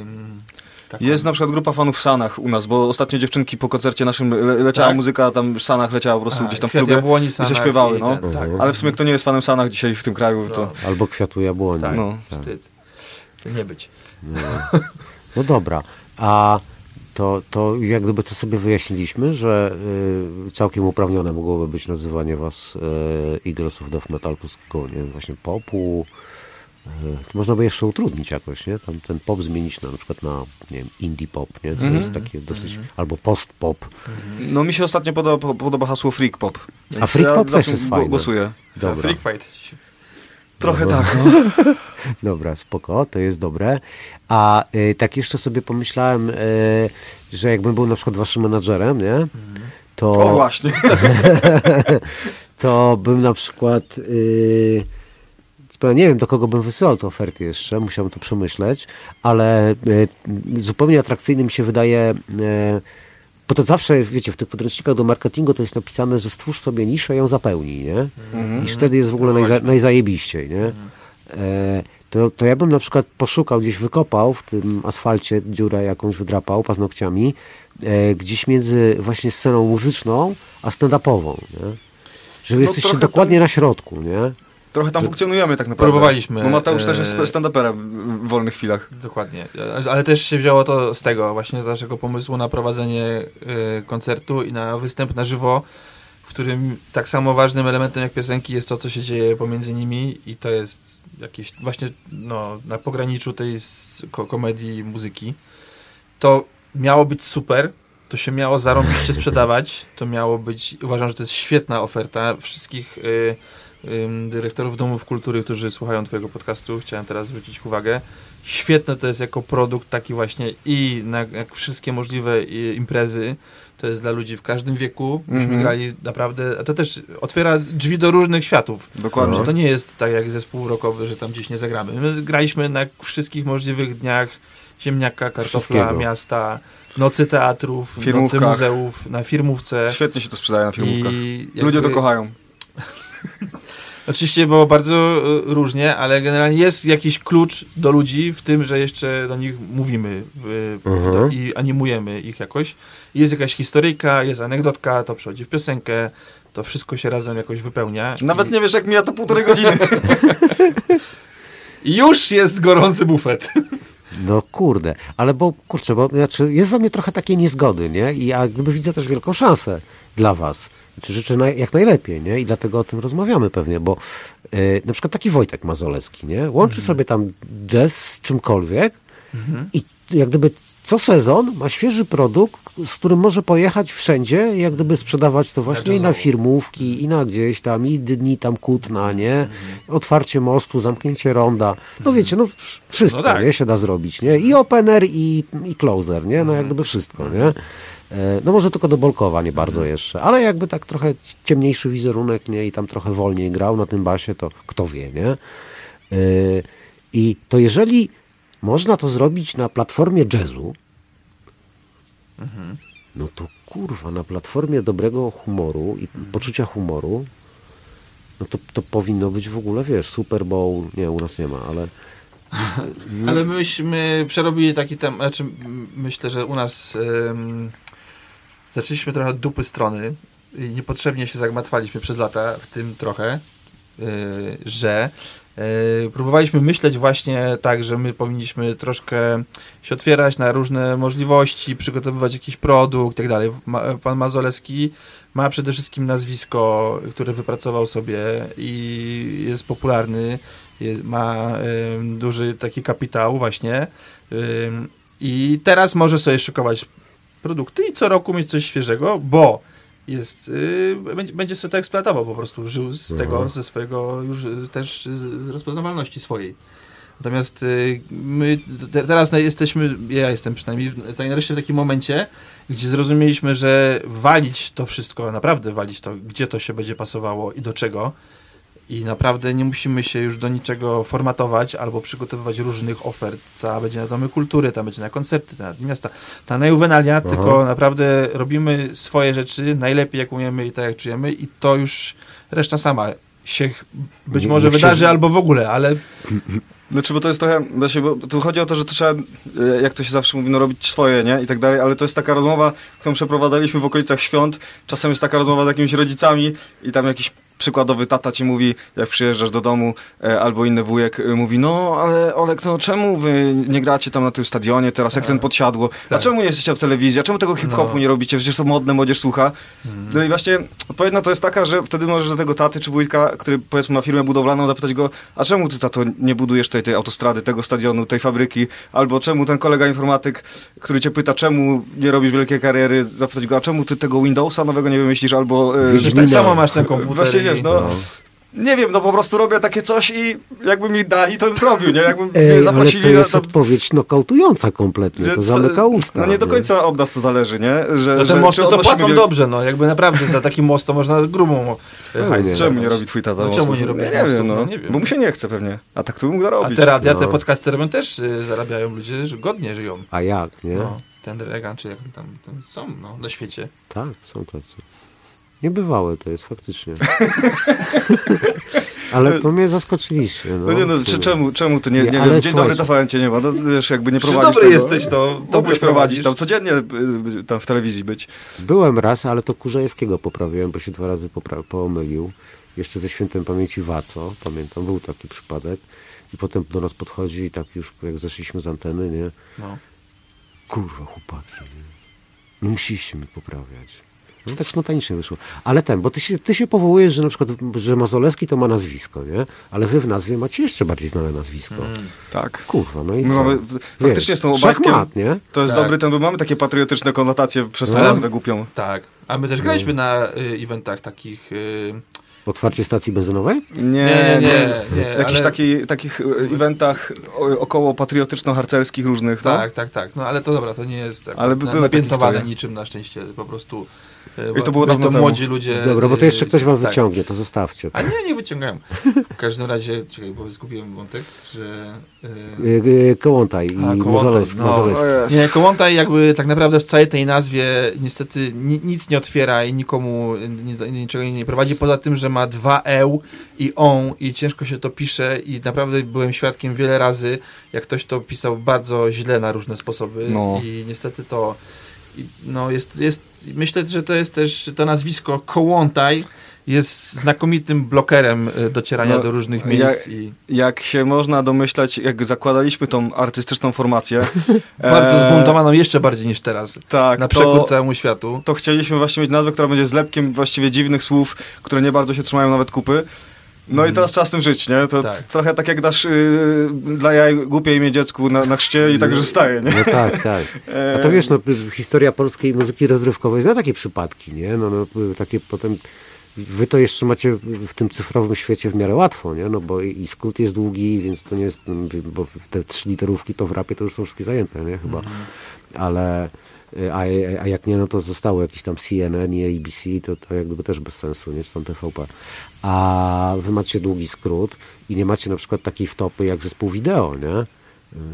ym, taką Jest na przykład grupa fanów w Sanach u nas, bo ostatnio dziewczynki po koncercie naszym le leciała Tak? muzyka, a tam w Sanach leciała po prostu A, gdzieś tam w klubie. Jabłoni, Sanach śpiewały, i no. ten, tak. Mhm. Ale w sumie kto nie jest fanem Sanach dzisiaj w tym kraju, to... Albo kwiatu jabłoni. Tak, No. wstyd. To nie być. No. no dobra, a to, to jak gdyby to sobie wyjaśniliśmy, że y, całkiem uprawnione mogłoby być nazywanie was y, Eagles of Death Metal polskiego, nie wiem, właśnie popu. Y, można by jeszcze utrudnić jakoś, nie? Tam ten pop zmienić na, na przykład na, nie wiem, indie pop, nie? Co Mhm. jest takie dosyć, albo post pop. No mi się ostatnio podoba, po- podoba hasło freak pop. Więc freak ja pop też jest fajne. Głosuję. Dobra. Freak Fight. Trochę Dobra. tak, no. Dobra, spoko, to jest dobre. A y, tak jeszcze sobie pomyślałem, y, że jakbym był na przykład waszym menadżerem, nie? To, O właśnie. to bym na przykład. Zupełnie nie wiem, do kogo bym wysyłał te oferty jeszcze, musiałbym to przemyśleć, ale yy, zupełnie atrakcyjny mi się wydaje. Bo to zawsze jest, wiecie, w tych podręcznikach do marketingu to jest napisane, że stwórz sobie niszę, ją zapełnij, nie? Mhm. I wtedy jest w ogóle No najza, najzajebiściej, nie? E, to, to ja bym na przykład poszukał, gdzieś wykopał w tym asfalcie dziurę jakąś wydrapał paznokciami, e, gdzieś między właśnie sceną muzyczną a stand-upową, nie? Że No jesteście dokładnie na środku, nie? Trochę tam funkcjonujemy tak naprawdę. Próbowaliśmy, Bo Mateusz też e, jest stand-uperem w- w wolnych chwilach. Dokładnie. Ale też się wzięło to z tego, właśnie z naszego pomysłu na prowadzenie y, koncertu i na występ na żywo, w którym tak samo ważnym elementem jak piosenki jest to, co się dzieje pomiędzy nimi i to jest jakieś właśnie no, na pograniczu tej komedii muzyki. To miało być super, to się miało zarąbiście sprzedawać, to miało być, uważam, że to jest świetna oferta wszystkich y, ym, dyrektorów domów kultury, którzy słuchają twojego podcastu, chciałem teraz zwrócić uwagę. Świetne to jest jako produkt taki właśnie i na jak wszystkie możliwe imprezy, to jest dla ludzi w każdym wieku, myśmy Mhm. grali naprawdę, a to też otwiera drzwi do różnych światów. Dokładnie. Że to nie jest tak jak zespół rockowy, że tam gdzieś nie zagramy. My graliśmy na wszystkich możliwych dniach ziemniaka, kartofla, miasta, nocy teatrów, nocy Firmówkach. muzeów, na firmówce. Świetnie się to sprzedaje na filmówkach. I Ludzie to kochają. Oczywiście było bardzo y, różnie, ale generalnie jest jakiś klucz do ludzi w tym, że jeszcze do nich mówimy y, Mhm. do, i animujemy ich jakoś. Jest jakaś historyjka, jest anegdotka, to przechodzi w piosenkę, to wszystko się razem jakoś wypełnia. Nawet I, nie wiesz, jak mija to półtorej godziny. Już jest gorący bufet. No kurde, ale bo kurczę, bo znaczy jest we mnie trochę takiej niezgody, nie? I ja gdyby widzę też wielką szansę dla was. Życzę naj, jak najlepiej, nie? I dlatego o tym rozmawiamy pewnie, bo e, na przykład taki Wojtek Mazolewski, nie? Łączy sobie tam jazz z czymkolwiek i jak gdyby co sezon ma świeży produkt, z którym może pojechać wszędzie, jak gdyby sprzedawać to właśnie i na firmówki, i na gdzieś tam, i dni tam kutna, nie? Otwarcie mostu, zamknięcie ronda. No wiecie, no wsz- wszystko, No tak. nie? Się da zrobić, nie? I opener, i, i closer, nie? No jak gdyby wszystko, nie? E, No może tylko do Bolkowa nie bardzo jeszcze, ale jakby tak trochę ciemniejszy wizerunek, nie? I tam trochę wolniej grał na tym basie, to kto wie, nie? E, I to jeżeli można to zrobić na platformie jazzu, no to kurwa, na platformie dobrego humoru i poczucia humoru, no to, to powinno być w ogóle, wiesz, Super Bowl, nie, u nas nie ma, ale Ale myśmy przerobili taki temat, znaczy myślę, że u nas em, zaczęliśmy trochę od dupy strony i niepotrzebnie się zagmatwaliśmy przez lata w tym trochę, y, że y, próbowaliśmy myśleć właśnie tak, że my powinniśmy troszkę się otwierać na różne możliwości, przygotowywać jakiś produkt i tak dalej. Pan Mazolewski ma przede wszystkim nazwisko, które wypracował sobie i jest popularny, jest, ma ym, duży taki kapitał właśnie i teraz może sobie szykować produkty i co roku mieć coś świeżego, bo jest, y, będzie, sobie to eksploatował po prostu, żył z Mhm. tego, ze swojego już y, też z, z rozpoznawalności swojej. Natomiast y, my te, teraz jesteśmy, ja jestem przynajmniej tak nareszcie w takim momencie, gdzie zrozumieliśmy, że walić to wszystko, naprawdę walić to, gdzie to się będzie pasowało i do czego. I naprawdę nie musimy się już do niczego formatować albo przygotowywać różnych ofert. Ta będzie na domy kultury, ta będzie na koncerty, ta na Dni miasta. Ta na juwenalia, tylko naprawdę robimy swoje rzeczy najlepiej jak umiemy i tak jak czujemy i to już reszta sama się być Nie- może wydarzy albo w ogóle, ale Znaczy, bo to jest trochę, właśnie, bo tu chodzi o to, że to trzeba, e, jak to się zawsze mówi, no robić swoje, nie? I tak dalej, ale to jest taka rozmowa, którą przeprowadzaliśmy w okolicach świąt. Czasem jest taka rozmowa z jakimiś rodzicami i tam jakiś przykładowy tata ci mówi, jak przyjeżdżasz do domu, e, albo inny wujek e, mówi, no ale Olek, no czemu wy nie gracie tam na tym stadionie teraz, jak ten podsiadło? A Tak. czemu nie jesteście w telewizji? A czemu tego hip-hopu No. nie robicie? Przecież to modne, młodzież słucha. No i właśnie odpowiedź na to jest taka, że wtedy możesz do tego taty czy wujka, który powiedzmy ma firmę budowlaną, zapytać go, a czemu ty tato nie budujesz tej, tej autostrady, tego stadionu, tej fabryki, albo czemu ten kolega informatyk, który cię pyta, czemu nie robisz wielkiej kariery, zapytać go, a czemu ty tego Windowsa nowego nie wymyślisz, albo... e, przecież tak samo masz ten komputer. Właśnie wiesz, no, nie wiem, no po prostu robię takie coś i jakby mi dali, to bym zrobił, nie? Jakby mnie Ej, ale zaprosili to jest na odpowiedź nokautująca kompletnie, to Więc, zamyka usta. No nie do końca od nas to zależy, nie? Że, No te że, mosty to płacą wiel- dobrze, no jakby naprawdę za taki most to można grubą e, hajs nie. Czemu nie robi twój tata No czemu nie robisz nie, mostów? wiem, no. No nie wiem. Bo mu się nie chce pewnie. A tak to bym mógł A zarobić. te radia, te No. podcasty robią też y, zarabiają ludzie, że godnie żyją. A jak, nie? No, ten Reagan, czy jak tam, tam są no, na świecie. Tak, są tacy. Niebywałe to jest faktycznie. Ale to mnie zaskoczyliście. No, No nie no, czy, czemu, czemu ty nie, nie, Nie, wiem, dzień dobry. TVN cię nie ma, no wiesz, jakby nie Czy prowadzisz dobry tego. jesteś, to Mógłbyś prowadzić tam codziennie y, y, tam w telewizji być. Byłem raz, ale to Kurzejewskiego poprawiłem, bo się dwa razy pomylił. jeszcze ze świętym pamięci Waco, pamiętam, był taki przypadek. I potem do nas podchodzi i tak już jak zeszliśmy z anteny, nie? No. Kurwa, chłopaki, nie, nie musieliście mi poprawiać. No tak spontanicznie wyszło. Ale ten, bo ty się, ty się powołujesz, że na przykład, że Mazolewski to ma nazwisko, nie? Ale wy w nazwie macie jeszcze bardziej znane nazwisko. Tak. Kurwa, no i My co? mamy, faktycznie z tą obajtkiem, szachmat, nie? to jest Tak. dobry ten, bo mamy takie patriotyczne konotacje przez tą No. nazwę głupią. Tak. A my też graliśmy na y, eventach takich... Y, Otwarcie stacji benzynowej? Nie, nie, nie, nie. Jakichś ale- taki, takich e, eventach około patriotyczno-harcerskich różnych, no? Tak, tak, tak. No ale to dobra, to nie jest Ale by na, były napiętowane niczym na szczęście. Po prostu... I to było dawno to temu. młodzi ludzie... Dobra, bo to jeszcze y, ktoś wam tak. wyciągnie, to zostawcie. A nie, nie wyciągałem. W każdym razie, czekaj, bo zgubiłem wątek, że... y, Y, Kołątaj i Mazolewski. no. Nie, Kołątaj jakby tak naprawdę w całej tej nazwie niestety ni nic nie otwiera i nikomu ni niczego nie prowadzi, poza tym, że ma dwa eł i on i ciężko się to pisze i naprawdę byłem świadkiem wiele razy, jak ktoś to pisał bardzo źle na różne sposoby No. i niestety to no jest, jest, myślę, że to jest też to nazwisko Kołątaj jest znakomitym blokerem y, docierania No, do różnych miejsc i Jak się można domyślać, jak zakładaliśmy tą artystyczną formację. bardzo e, zbuntowaną jeszcze bardziej niż teraz. Tak, Na to- przekór całemu światu. to chcieliśmy właśnie mieć nazwę, która będzie zlepkiem właściwie dziwnych słów, które nie bardzo się trzymają nawet kupy. No i teraz z tym żyć, nie? To Tak. trochę tak jak dasz y, dla jaj głupie imię dziecku na, na chrzcie i tak już staje, nie? No tak, tak. A to wiesz, no, historia polskiej muzyki rozrywkowej zna takie przypadki, nie? No, no, takie potem... Wy to jeszcze macie w tym cyfrowym świecie w miarę łatwo, nie? No bo i skrót jest długi, więc to nie jest... Bo te trzy literówki to w rapie to już są wszystkie zajęte, nie? Chyba. Ale... y, A, a jak nie, no to zostało jakieś tam CNN i ABC, to, to jak gdyby też bez sensu, nie? Czy tam TVP. A wy macie długi skrót i nie macie na przykład takiej wtopy jak zespół wideo, nie?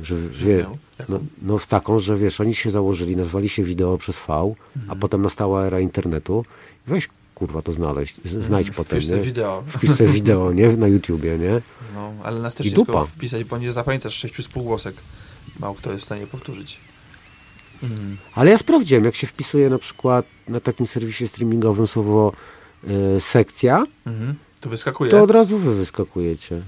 Że? Jaką? no, no w taką, że wiesz, oni się założyli, nazwali się wideo przez V, Mhm. a potem nastała era internetu. Weź kurwa to znaleźć, z- znajdź potem, Wpisz sobie wideo. Wpisz sobie wideo, nie? Na YouTubie, nie? No, ale nas też I dupa. wpisać, bo nie zapamiętasz sześciu spółgłosek. Mało kto jest w stanie powtórzyć. Ale ja sprawdziłem, jak się wpisuje na przykład na takim serwisie streamingowym słowo e, sekcja, Mhm. To wyskakuje. to od razu wy wyskakujecie.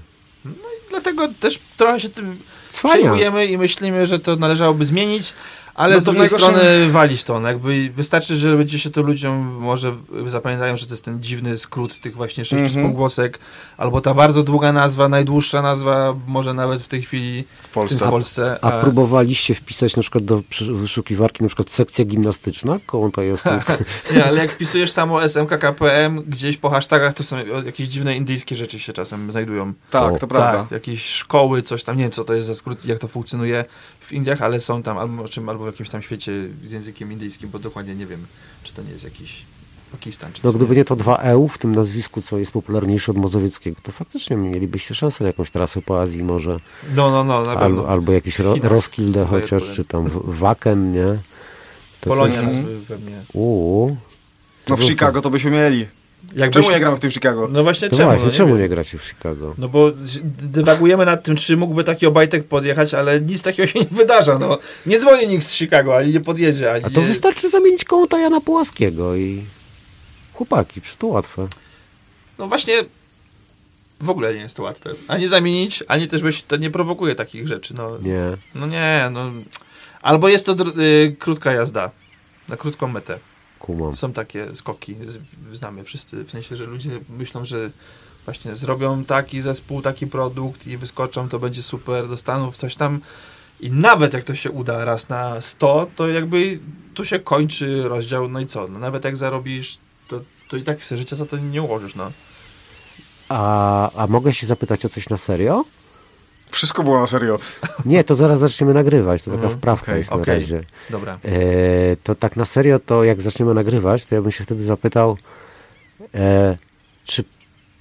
Dlatego też trochę się tym Cwania. przejmujemy i myślimy, że to należałoby zmienić, ale No z drugiej strony walić to. No jakby wystarczy, że będzie się to ludziom może zapamiętają, że to jest ten dziwny skrót tych właśnie sześciu Mhm. spółgłosek, albo ta bardzo długa nazwa, najdłuższa nazwa, może nawet w tej chwili W w Polsce. Polsce. A próbowaliście wpisać na przykład do wyszukiwarki na przykład sekcja gimnastyczna? Koło to jest. Nie, ale jak wpisujesz samo SMKKPM gdzieś po hashtagach, to są jakieś dziwne indyjskie rzeczy się czasem znajdują. Tak, O, to prawda. Tak, jakieś szkoły, coś tam, nie wiem co to jest za skrót jak to funkcjonuje w Indiach, ale są tam albo, czym, albo jakimś tam świecie z językiem indyjskim, bo dokładnie nie wiem, czy to nie jest jakiś Pakistan, czy No gdyby nie to dwa EU w tym nazwisku, co jest popularniejsze od Mazowieckiego, to faktycznie mielibyście szansę na jakąś trasę po Azji może. No, no, no, na pewno. Albo, albo jakiś ro. Roskilde chociaż, czy tam w- Waken, nie? To Polonia to- pewnie. Uuu. No w Chicago to byśmy mieli. Jakbyś... Czemu nie gramy w tym Chicago? No właśnie To czemu? właśnie, no, czemu wiem. nie gracie w Chicago? No bo dywagujemy nad tym, czy mógłby taki obajtek podjechać, ale nic takiego się nie wydarza, no. Nie dzwoni nikt z Chicago, ani nie podjedzie, ani A to nie... wystarczy zamienić koło Jana Pułaskiego i chłopaki, przecież to łatwe. No właśnie, w ogóle nie jest to łatwe. Ani zamienić, ani też byś, to nie prowokuje takich rzeczy, no. Nie. No nie, no. Albo jest to dr- y, krótka jazda, na krótką metę. Kumam. Są takie skoki, znamy wszyscy, w sensie, że ludzie myślą, że właśnie zrobią taki zespół, taki produkt i wyskoczą, to będzie super, do Stanów coś tam. I nawet jak to się uda raz na 100, to jakby tu się kończy rozdział, no i co? No nawet jak zarobisz, to, to i tak sobie życia za to nie ułożysz, no. A, a mogę się zapytać o coś na serio? Wszystko było na serio. Nie, to zaraz zaczniemy nagrywać, to taka Mhm, wprawka okej, jest na okej. razie. Dobra. E, to tak na serio, to jak zaczniemy nagrywać, to ja bym się wtedy zapytał, e, czy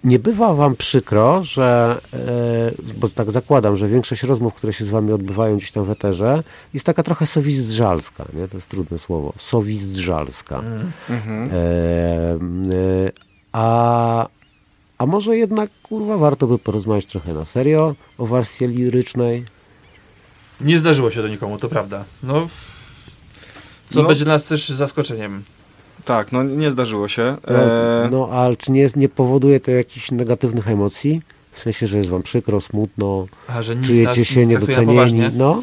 nie bywa wam przykro, że, e, bo tak zakładam, że większość rozmów, które się z wami odbywają gdzieś tam w eterze, jest taka trochę sowizdrzalska, nie? To jest trudne słowo. Sowizdrzalska. Mm. E, e, a, a może jednak, kurwa, warto by porozmawiać trochę na serio o warstwie lirycznej? Nie zdarzyło się to nikomu, to prawda. No, co No. będzie dla nas też zaskoczeniem. Tak, no nie zdarzyło się. No, E, no ale czy nie, nie powoduje to jakichś negatywnych emocji? W sensie, że jest wam przykro, smutno, A, że czujecie nas się niedocenieni? No,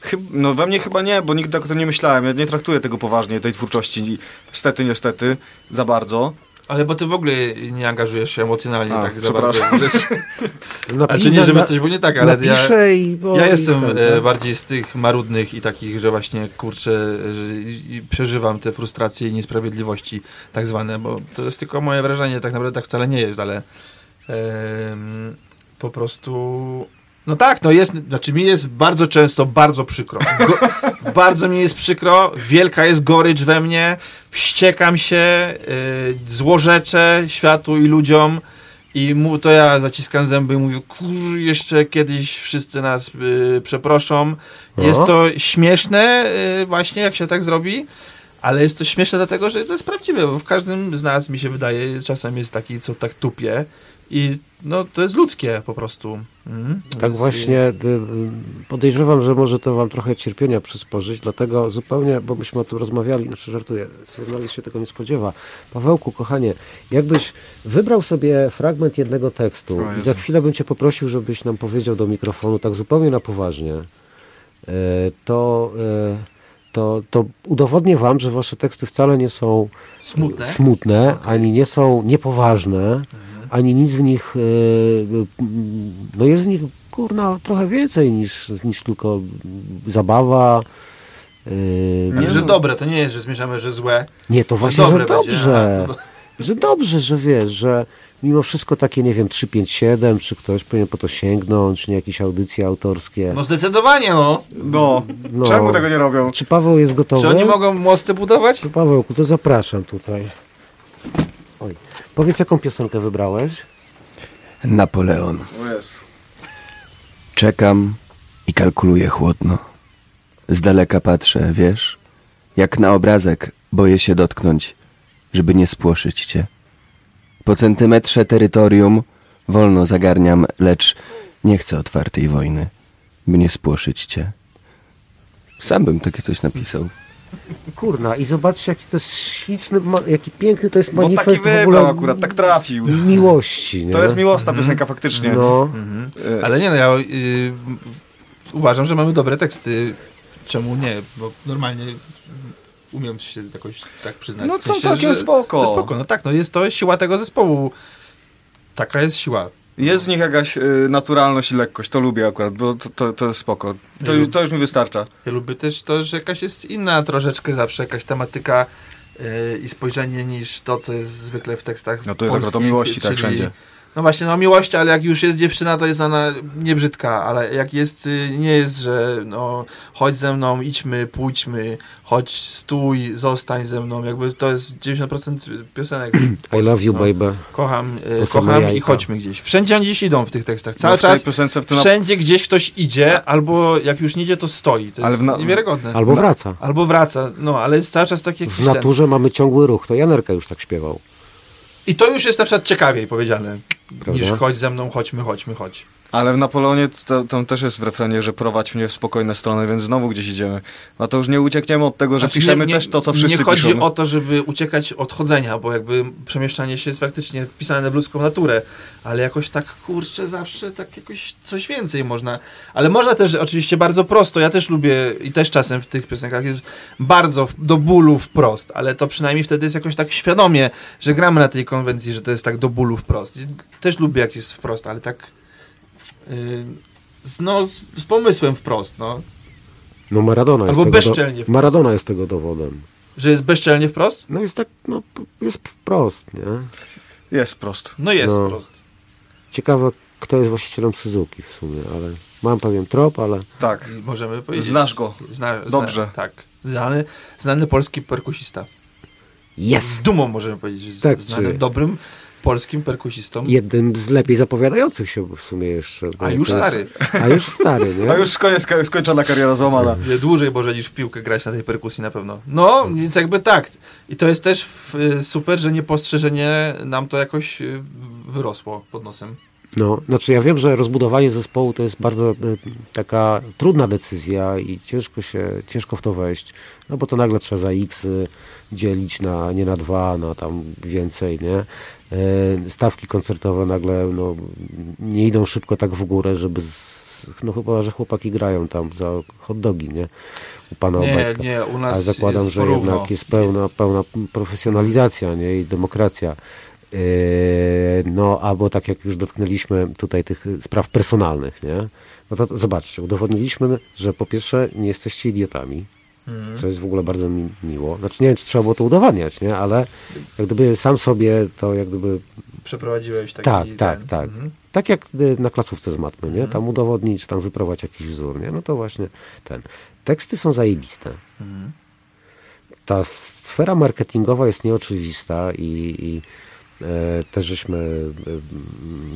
Chyb, no we mnie chyba nie, bo nigdy tak o tym nie myślałem. Ja nie traktuję tego poważnie, tej twórczości. Niestety, niestety, za bardzo. Ale bo ty w ogóle nie angażujesz się emocjonalnie A, tak za bardzo. A czy nie, na- żeby coś było nie tak, ale ja, ja jestem ten, e, tak. bardziej z tych marudnych i takich, że właśnie kurczę, że przeżywam te frustracje i niesprawiedliwości tak zwane, bo to jest tylko moje wrażenie, tak naprawdę tak wcale nie jest, ale po prostu no tak, no jest, znaczy mi jest bardzo często bardzo przykro. Go, bardzo mi jest przykro, wielka jest gorycz we mnie, wściekam się, y, złorzeczę światu i ludziom i mu, to ja zaciskam zęby i mówię, kur, jeszcze kiedyś wszyscy nas y, przeproszą. Jest No. to śmieszne y, właśnie, jak się tak zrobi, ale jest to śmieszne dlatego, że to jest prawdziwe, bo w każdym z nas, mi się wydaje, czasem jest taki, co tak tupie i no, to jest ludzkie po prostu. Mhm. Tak Więc, właśnie y, podejrzewam, że może to wam trochę cierpienia przysporzyć, dlatego zupełnie, bo myśmy o tym rozmawiali, znaczy żartuję, Sylwester się tego nie spodziewa. Pawełku, kochanie, jakbyś wybrał sobie fragment jednego tekstu i za chwilę bym cię poprosił, żebyś nam powiedział do mikrofonu tak zupełnie na poważnie, y, to, y, to, to udowodnię wam, że wasze teksty wcale nie są Smutne? smutne ani nie są niepoważne, ani nic w nich, e, no jest w nich kurna trochę więcej niż, niż tylko zabawa. Ale Nie że no. dobre, to nie jest, że zmierzamy, że złe. Nie, to właśnie, że dobre będzie. dobrze, Aha, to- że dobrze, że wiesz, że mimo wszystko takie, nie wiem, 357, czy ktoś powinien po to sięgnąć, czy nie jakieś audycje autorskie. No zdecydowanie, no. No, No. czemu tego nie robią? Czy Paweł jest gotowy? Czy oni mogą mosty budować? To Pawełku, to zapraszam tutaj. Oj. Powiedz, jaką piosenkę wybrałeś? Napoleon. O jest. Czekam i kalkuluję chłodno. Z daleka patrzę, wiesz, jak na obrazek boję się dotknąć, żeby nie spłoszyć cię. Po centymetrze terytorium wolno zagarniam, lecz nie chcę otwartej wojny, by nie spłoszyć cię. Sam bym takie coś napisał. Kurna, i zobaczcie, jaki to jest śliczny, jaki piękny to jest Bo taki manifest w wybrał ogóle akurat, tak trafił. miłości. Nie? To jest miłosna piosenka faktycznie. No, Mhm. Ale nie, no ja y, uważam, że mamy dobre teksty. Czemu nie? Bo normalnie umiem się jakoś tak przyznać. No W są sensie, całkiem że- spoko. No spoko, no tak, no jest to siła tego zespołu. Taka jest siła. Jest w nich jakaś y, naturalność i lekkość, to lubię akurat, bo to, to, to jest spoko. To, to już mi wystarcza. Ja lubię też to, że jakaś jest inna troszeczkę zawsze, jakaś tematyka y, i spojrzenie niż to, co jest zwykle w tekstach No to jest akurat o miłości, tak, wszędzie. No właśnie, no miłość, ale jak już jest dziewczyna, to jest ona nie brzydka, ale jak jest, y, nie jest, że no chodź ze mną, idźmy, pójdźmy, chodź, stój, zostań ze mną, jakby to jest 90% piosenek. I love you, no. baby. Kocham, same kocham i chodźmy gdzieś. Wszędzie oni gdzieś idą w tych tekstach, No, cały w tej czas, piosence w tym na... wszędzie gdzieś ktoś idzie, albo jak już nie idzie, to stoi, to Ale jest na- niewiarygodne. Albo wraca. Albo wraca, no ale jest cały czas taki jakiś W naturze mamy ciągły ruch. To Janerka już tak śpiewał. I to już jest na przykład ciekawiej powiedziane, Prawda? niż chodź ze mną, chodźmy, chodźmy, chodź. Ale w Napoleonie to, tam też jest w refrenie, że prowadź mnie w spokojne strony, więc znowu gdzieś idziemy. No to już nie uciekniemy od tego, że Znaczy, piszemy nie- też to, co wszyscy Nie chodzi piszą. o to, żeby uciekać od chodzenia, bo jakby przemieszczanie się jest faktycznie wpisane w ludzką naturę, ale jakoś tak, kurczę, zawsze tak jakoś coś więcej można. Ale można też oczywiście bardzo prosto, ja też lubię i też czasem w tych piosenkach jest bardzo do bólu wprost, ale to przynajmniej wtedy jest jakoś tak świadomie, że gramy na tej konwencji, że to jest tak do bólu wprost. Też lubię jak jest wprost, ale tak z, no, z, z pomysłem wprost, no. No Maradona jest Albo tego bezczelnie do... wprost. Maradona jest tego dowodem. Że jest bezczelnie wprost? No jest tak, no jest wprost, nie? Jest prosto. No jest No. wprost. Ciekawe, kto jest właścicielem Suzuki w sumie, ale mam pewien trop, ale Tak. Możemy powiedzieć. Znasz go. Zna, zna, Dobrze. Tak. Znany, znany polski perkusista. Z jest dumą możemy powiedzieć, że jest Tak, znanym, czy- dobrym polskim perkusistą. jednym z lepiej zapowiadających się w sumie jeszcze. A już stary. A już stary, nie? A już skoń, sko- skończona kariera złamana. Dłużej może niż w piłkę grać na tej perkusji na pewno. No, więc jakby tak. I to jest też y, super, że niepostrzeżenie nam to jakoś y, wyrosło pod nosem. No, znaczy ja wiem, że rozbudowanie zespołu to jest bardzo e, taka trudna decyzja i ciężko się, ciężko w to wejść, no bo to nagle trzeba za x y, dzielić na, nie na dwa, na tam więcej, nie? E, Stawki koncertowe nagle, no, nie idą szybko tak w górę, żeby, z, no chyba, że chłopaki grają tam za hot dogi, nie? U pana Nie, Obajtka. nie, u nas Ale zakładam, jest że porówno. jednak jest pełna, pełna profesjonalizacja nie? i demokracja. Yy, No, albo tak jak już dotknęliśmy tutaj tych spraw personalnych, nie? No to to zobaczcie, udowodniliśmy, że po pierwsze nie jesteście idiotami. Co jest w ogóle bardzo mi miło. Znaczy nie wiem, czy trzeba było to udowadniać, nie? Ale jak gdyby sam sobie to jak gdyby Przeprowadziłeś taki Tak, ten, tak, tak. Mhm. tak jak y, na klasówce z matmy, nie? Mhm. Tam udowodnić, tam wyprowadź jakiś wzór, nie? No to właśnie ten. Teksty są zajebiste. Mhm. ta sfera marketingowa jest nieoczywista i, i e, też żeśmy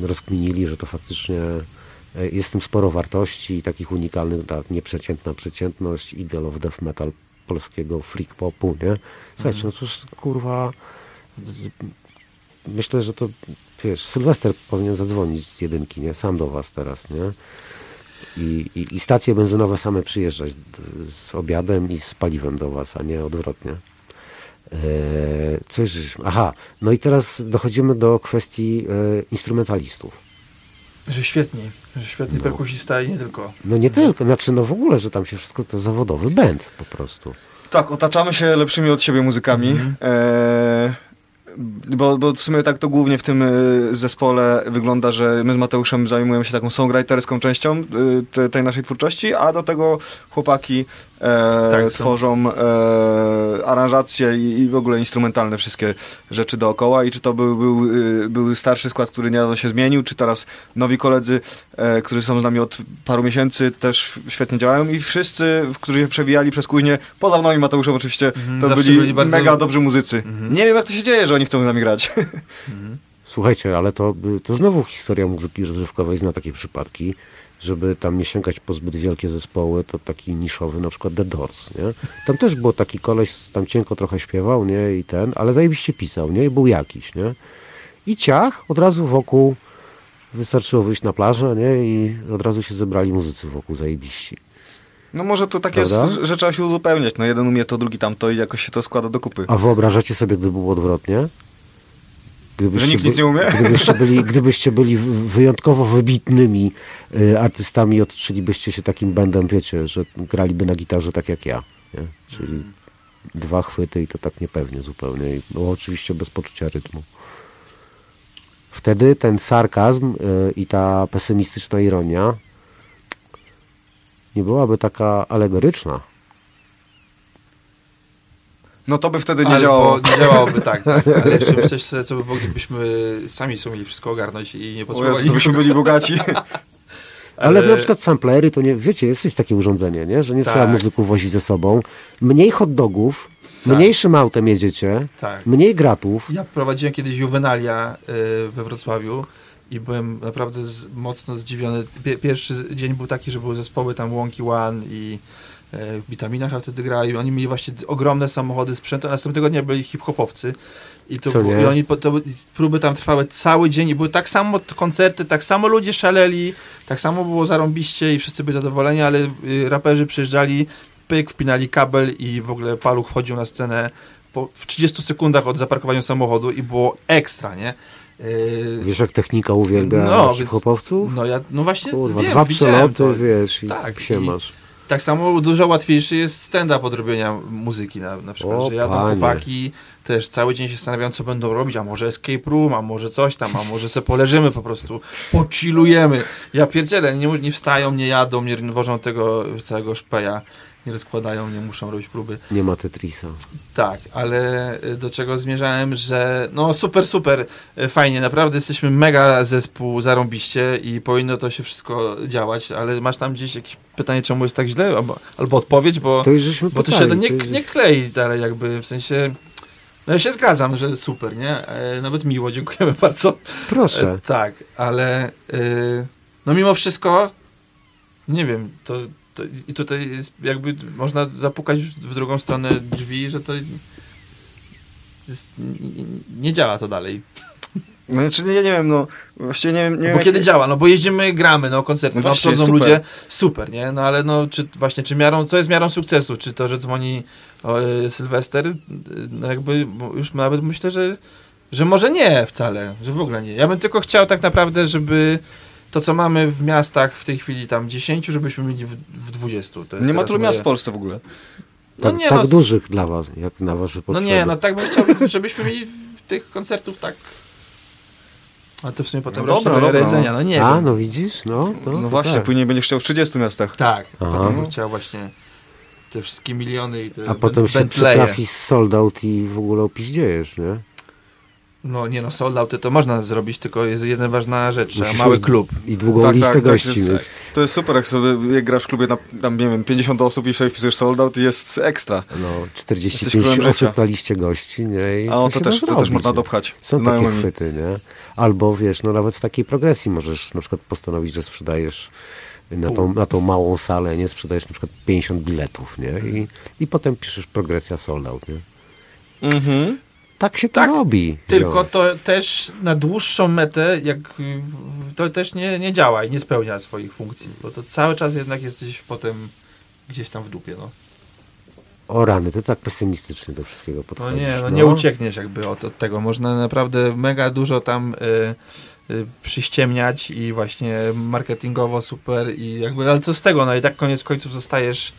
e, rozkminili, że to faktycznie jest w tym sporo wartości i takich unikalnych, tak, nieprzeciętna przeciętność, ideal of death metal polskiego freak popu, nie? Słuchajcie, no to jest kurwa myślę, że to wiesz, Sylwester powinien zadzwonić z jedynki, nie? Sam do was teraz, nie? I, i, I stacje benzynowe same przyjeżdżać z obiadem i z paliwem do was, a nie odwrotnie. Eee, coś żeśmy. Aha, no i teraz dochodzimy do kwestii e, instrumentalistów. Że świetni, że świetny No. perkusista i nie tylko. No nie tylko, znaczy no w ogóle, że tam się wszystko to zawodowy band po prostu. Tak, otaczamy się lepszymi od siebie muzykami. Mhm. E, bo, bo w sumie tak to głównie w tym e, zespole wygląda, że my z Mateuszem zajmujemy się taką songwriterską częścią e, te, tej naszej twórczości, a do tego chłopaki e, Tak, tworzą e, aranżacje i, i w ogóle instrumentalne wszystkie rzeczy dookoła i czy to był, był, e, był starszy skład, który niedawno się zmienił, czy teraz nowi koledzy, e, którzy są z nami od paru miesięcy też świetnie działają i wszyscy, którzy się przewijali przez kuźnię, poza mną i Mateuszem oczywiście, Mhm, to zawsze byli, byli bardzo- mega dobrzy muzycy. Mhm. Nie wiem jak to się dzieje, że oni chcą z nami grać. Mhm. Słuchajcie, ale to, to znowu historia muzyki rozrywkowej zna takie przypadki, żeby tam nie sięgać po zbyt wielkie zespoły, to taki niszowy, na przykład The Doors, nie? Tam też było taki koleś, tam cienko trochę śpiewał, nie? I ten, ale zajebiście pisał, nie? I był jakiś, nie? I ciach, od razu wokół wystarczyło wyjść na plażę, nie? I od razu się zebrali muzycy wokół zajebiści. No może to tak jest, że trzeba się uzupełniać. No jeden umie to, drugi tamto i jakoś się to składa do kupy. A wyobrażacie sobie, gdyby było odwrotnie? Gdybyście Że nikt nic nie umie? Gdybyście byli, gdybyście byli wy- wyjątkowo wybitnymi y, artystami, otoczylibyście się takim bandem, wiecie, że graliby na gitarze tak jak ja. Nie? Czyli dwa chwyty i to tak niepewnie zupełnie. I było oczywiście bez poczucia rytmu. Wtedy ten sarkazm y, i ta pesymistyczna ironia nie byłaby taka alegoryczna. No to by wtedy nie Albo działało. nie działałoby tak. Ale jeszcze sobie, co by było, gdybyśmy sami sobie mieli wszystko ogarnąć i nie Jezu, potrzebowali to byśmy byli bogaci. Ale na przykład samplery to nie, wiecie, jest jest takie urządzenie, nie? że nie Tak. trzeba muzyków wozić ze sobą. Mniej hot dogów, Tak. mniejszym autem jedziecie, Tak. mniej gratów. Ja prowadziłem kiedyś Juvenalia y, we Wrocławiu i byłem naprawdę z, mocno zdziwiony. Pie, pierwszy dzień był taki, że były zespoły tam Łąki One i y, Witamina chyba wtedy grali. Oni mieli właśnie ogromne samochody sprzętu, a następnego dnia byli hip-hopowcy. I, to było? I oni to, próby tam trwały cały dzień i były tak samo koncerty, tak samo ludzie szaleli, tak samo było zarąbiście i wszyscy byli zadowoleni, ale y, raperzy przyjeżdżali, pyk, wpinali kabel i w ogóle paluch wchodził na scenę po, w 30 sekundach od zaparkowania samochodu i było ekstra, nie? Yy, Wiesz, jak technika uwielbia No, hip-hopowców? no ja, no właśnie Kurwa, wiem, dwa przeloty, wiesz, i Tak, się masz. Tak samo dużo łatwiejszy jest stand-up od robienia muzyki na, na przykład, O, że jadą panie. chłopaki, też cały dzień się zastanawiają, co będą robić, a może escape room, a może coś tam, a może se poleżymy po prostu, pochillujemy. Ja pierdzielę, nie, nie wstają, nie jadą, nie wożą tego całego szpeja, nie rozkładają, nie muszą robić próby. Nie ma Tetrisa. Tak, ale y, do czego zmierzałem, że no super, super, y, fajnie, naprawdę jesteśmy mega zespół, zarąbiście i powinno to się wszystko działać, ale masz tam gdzieś jakieś pytanie, czemu jest tak źle, albo, albo odpowiedź, bo, To już żeśmy bo to pytali, się to nie, już- nie klei dalej jakby, w sensie, no ja się zgadzam, że super, nie? E, nawet miło, dziękujemy bardzo. Proszę. E, tak, ale y, no mimo wszystko, nie wiem, to, to i tutaj jest jakby można zapukać w drugą stronę drzwi, że to jest, nie, nie działa to dalej. No, znaczy, ja nie wiem, no, właściwie nie nie wiem Bo jak- kiedy działa? No bo jeździmy, gramy, no koncerty, No właśnie, super. ludzie, super, nie? No ale no, czy właśnie, czy miarą, co jest miarą sukcesu? Czy to, że dzwoni o, y, Sylwester? No jakby, bo już nawet myślę, że, że może nie wcale, że w ogóle nie. Ja bym tylko chciał tak naprawdę, żeby to, co mamy w miastach w tej chwili tam 10, żebyśmy mieli w, w 20. To jest Nie ma tylu miast w moje- Polsce w ogóle. No Tak, nie, tak no, dużych dla was, jak na wasze No potrzeby. nie, no tak bym chciał, żebyśmy mieli w tych koncertów tak... A to w sumie potem No dobra, do dobra, jedzenia, no nie A, wiem. no widzisz, no. To, No to właśnie, tak. później będziesz chciał w 30 miastach. Tak, Aha. potem bym chciał właśnie te wszystkie miliony i te A potem się przytrafi sold out i w ogóle opiździejesz, nie? No nie no, sold outy to można zrobić, tylko jest jedna ważna rzecz, Musisz mały klub. I długą Tak, listę tak, tak, gości. jest- więc, To jest super, jak sobie jak grasz w klubie na, tam, nie wiem, 50 osób i sobie wpisujesz sold out i jest ekstra. no, Jesteś 45 królem osób życia. na liście gości, nie? I A o, się to da też, to też można dopchać. Są takie chwyty, nie? Albo wiesz, no nawet w takiej progresji możesz na przykład postanowić, że sprzedajesz na tą, na tą małą salę, nie? Sprzedajesz na przykład 50 biletów, nie? I, i potem piszesz progresja sold out, nie? Mhm. Tak się to Tak, robi. Tylko to też na dłuższą metę, jak to też nie, nie działa i nie spełnia swoich funkcji, bo to cały czas jednak jesteś potem gdzieś tam w dupie, no. O rany, ty tak pesymistycznie do wszystkiego No podchodzisz. nie, no nie uciekniesz jakby od, od tego. Można naprawdę mega dużo tam y, y, przyściemniać i właśnie marketingowo super i jakby, ale co z tego, no i tak koniec końców zostajesz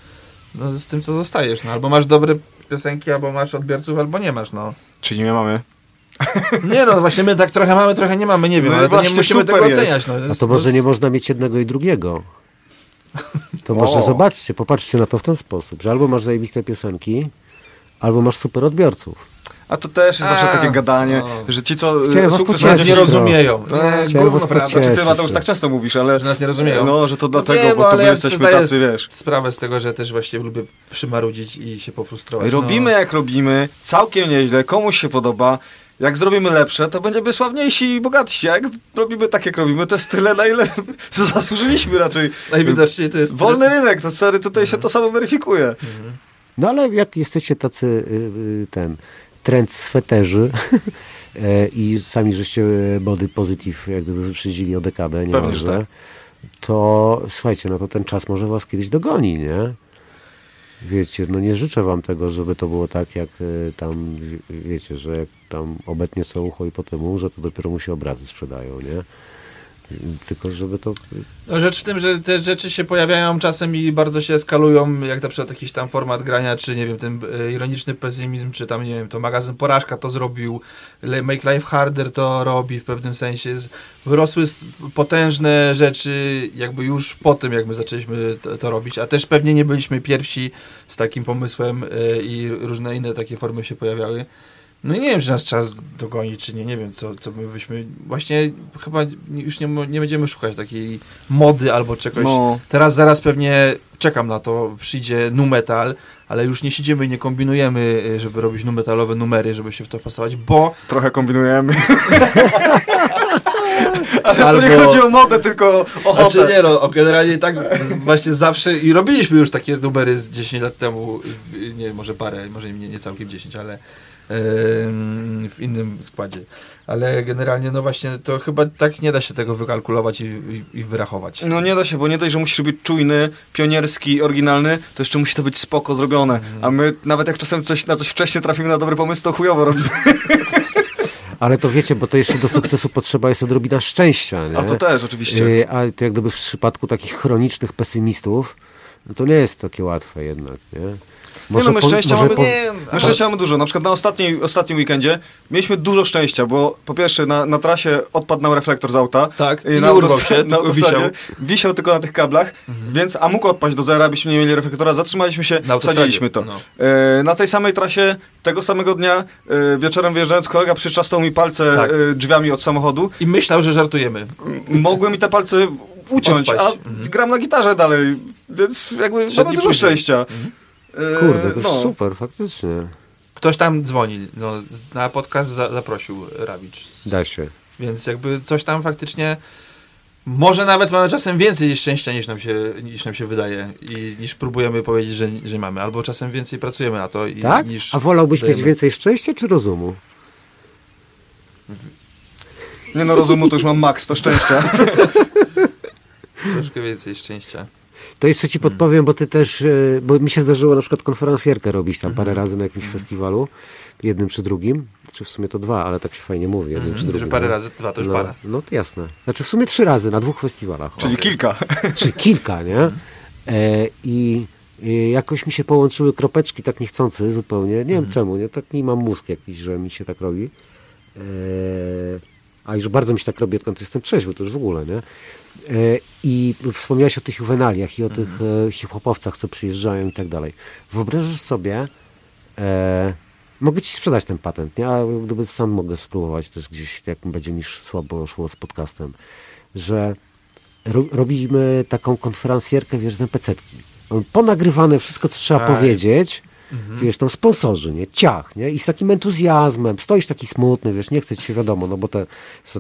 no, z tym, co zostajesz, no albo masz dobre piosenki, albo masz odbiorców, albo nie masz, no. Czyli nie mamy. Nie no, właśnie my tak trochę mamy, trochę nie mamy, nie wiem, No ale to nie musimy tego jest. oceniać. No. A Jest- to może nie można mieć jednego i drugiego. To może O. zobaczcie, popatrzcie na to w ten sposób, że albo masz zajebiste piosenki, albo masz super odbiorców. A to też jest zawsze takie gadanie, no. że ci co sukces Nas nie rozumieją. No, gówno, prawda? Znaczy ty Mateusz tak często mówisz, ale Że nas nie rozumieją. no, że to dlatego, wiem, bo to my ja jesteśmy tacy, wiesz. sprawę z tego, że też właśnie lubię przymarudzić i się pofrustrować. Robimy no. jak robimy, całkiem nieźle, komuś się podoba. Jak zrobimy lepsze, to będziemy sławniejsi i bogatsi. Jak robimy tak, jak robimy, to jest tyle, na ile co zasłużyliśmy raczej. Najwidoczniej to jest... Wolny rynek, to stary, tutaj się to samo weryfikuje. No ale jak jesteście tacy y, y, ten trend sweterzy e, i sami żeście e, body positive jak gdyby wyprzedzili o dekadę niemalże, tak. to słuchajcie, no to ten czas może was kiedyś dogoni, nie? Wiecie, no nie życzę wam tego, żeby to było tak, jak e, tam, wie- wiecie, że jak tam obecnie są ucho i potem umrze, to dopiero mu się obrazy sprzedają, nie? Tylko żeby to... No rzecz w tym, że te rzeczy się pojawiają czasem i bardzo się eskalują, jak na przykład jakiś tam format grania, czy nie wiem, ten e, ironiczny pesymizm, czy tam, nie wiem, to magazyn Porażka to zrobił, Make Life Harder to robi w pewnym sensie. Wyrosły potężne rzeczy jakby już po tym, jak my zaczęliśmy to, to robić, a też pewnie nie byliśmy pierwsi z takim pomysłem e, i różne inne takie formy się pojawiały. No i nie wiem, czy nas czas dogoni, czy nie. Nie wiem, co, co my byśmy... Właśnie chyba już nie, nie będziemy szukać takiej mody albo czegoś. No, Teraz zaraz pewnie czekam na to, przyjdzie nu metal, ale już nie siedzimy i nie kombinujemy, y, żeby robić nu metalowe numery, żeby się w to pasować, bo trochę kombinujemy. Ale Albo- to nie chodzi o modę, tylko o ochotę. Znaczy nie no, generalnie tak właśnie zawsze i robiliśmy już takie numery z 10 lat temu, y, nie może parę, może nie, nie całkiem 10, ale w innym składzie. Ale generalnie no właśnie to chyba tak nie da się tego wykalkulować i, i, i wyrachować. No nie da się, bo nie dość, że musisz być czujny, pionierski, oryginalny, to jeszcze musi to być spoko zrobione. A my nawet jak czasem coś, na coś wcześniej trafimy na dobry pomysł, to chujowo robimy. Ale to wiecie, bo to jeszcze do sukcesu potrzeba jest odrobina szczęścia, nie? A to też oczywiście. Yy, ale to jak gdyby w przypadku takich chronicznych pesymistów, no to nie jest takie łatwe jednak, nie? Nie no, my szczęścia może mamy, po- Nie, my szczęścia mamy dużo. Na przykład na ostatniej, ostatnim weekendzie mieliśmy dużo szczęścia, bo po pierwsze na, na trasie odpadł nam reflektor z auta. Tak, I na, autostrad- się, na autostradzie wisiał. wisiał tylko na tych kablach, więc a mógł odpaść do zera, byśmy nie mieli reflektora, zatrzymaliśmy się, wsadziliśmy to. no. E, na tej samej trasie tego samego dnia e, wieczorem wyjeżdżając kolega przyczastał mi palce Tak. e, drzwiami od samochodu. I myślał, że żartujemy. Mogłem mi te palce uciąć, Odpaść. a Mhm. gram na gitarze dalej, więc jakby Trzy mamy dużo później. szczęścia. E, Kurde, to no. super, faktycznie. Ktoś tam dzwoni, no, na podcast za, zaprosił Rawicz. Da się. Więc jakby coś tam faktycznie. Może nawet mamy czasem więcej szczęścia niż nam się, niż nam się wydaje i niż próbujemy powiedzieć, że, że mamy. Albo czasem więcej pracujemy na to i, Tak? niż. A wolałbyś mieć dajemy. więcej szczęścia czy rozumu? Nie no, rozumu to już mam maks, to szczęścia. Troszkę więcej szczęścia. To jeszcze ci podpowiem, bo ty też, e, bo mi się zdarzyło na przykład konferencjerkę robić tam parę razy na jakimś festiwalu, jednym czy drugim, czy w sumie to dwa, ale tak się fajnie mówi, jednym czy Mhm, drugim. że parę no. razy, dwa to już no, para. No to jasne. Znaczy w sumie trzy razy na dwóch festiwalach. Czyli O. kilka. czy kilka, nie? E, I e, jakoś mi się połączyły kropeczki tak niechcący zupełnie. Nie Mhm. wiem czemu, nie? Tak nie mam mózg jakiś, że mi się tak robi. E, a już bardzo mi się tak robi, odkąd jestem trzeźwy, to już w ogóle, nie? E, I wspomniałeś o tych juwenaliach i o tych Mhm. e, hip-hopowcach, co przyjeżdżają i tak dalej. Wyobrażasz sobie, e, mogę ci sprzedać ten patent, nie? A gdyby sam mogę spróbować też gdzieś, jak będzie mi słabo szło z podcastem, że ro, robimy taką konferencjerkę, wiesz, z NPC-tki. Ponagrywane wszystko, co trzeba Tak. powiedzieć, Mhm. wiesz, tam sponsorzy, nie? Ciach, nie? I z takim entuzjazmem, stoisz taki smutny, wiesz, nie chce ci się wiadomo, no bo te,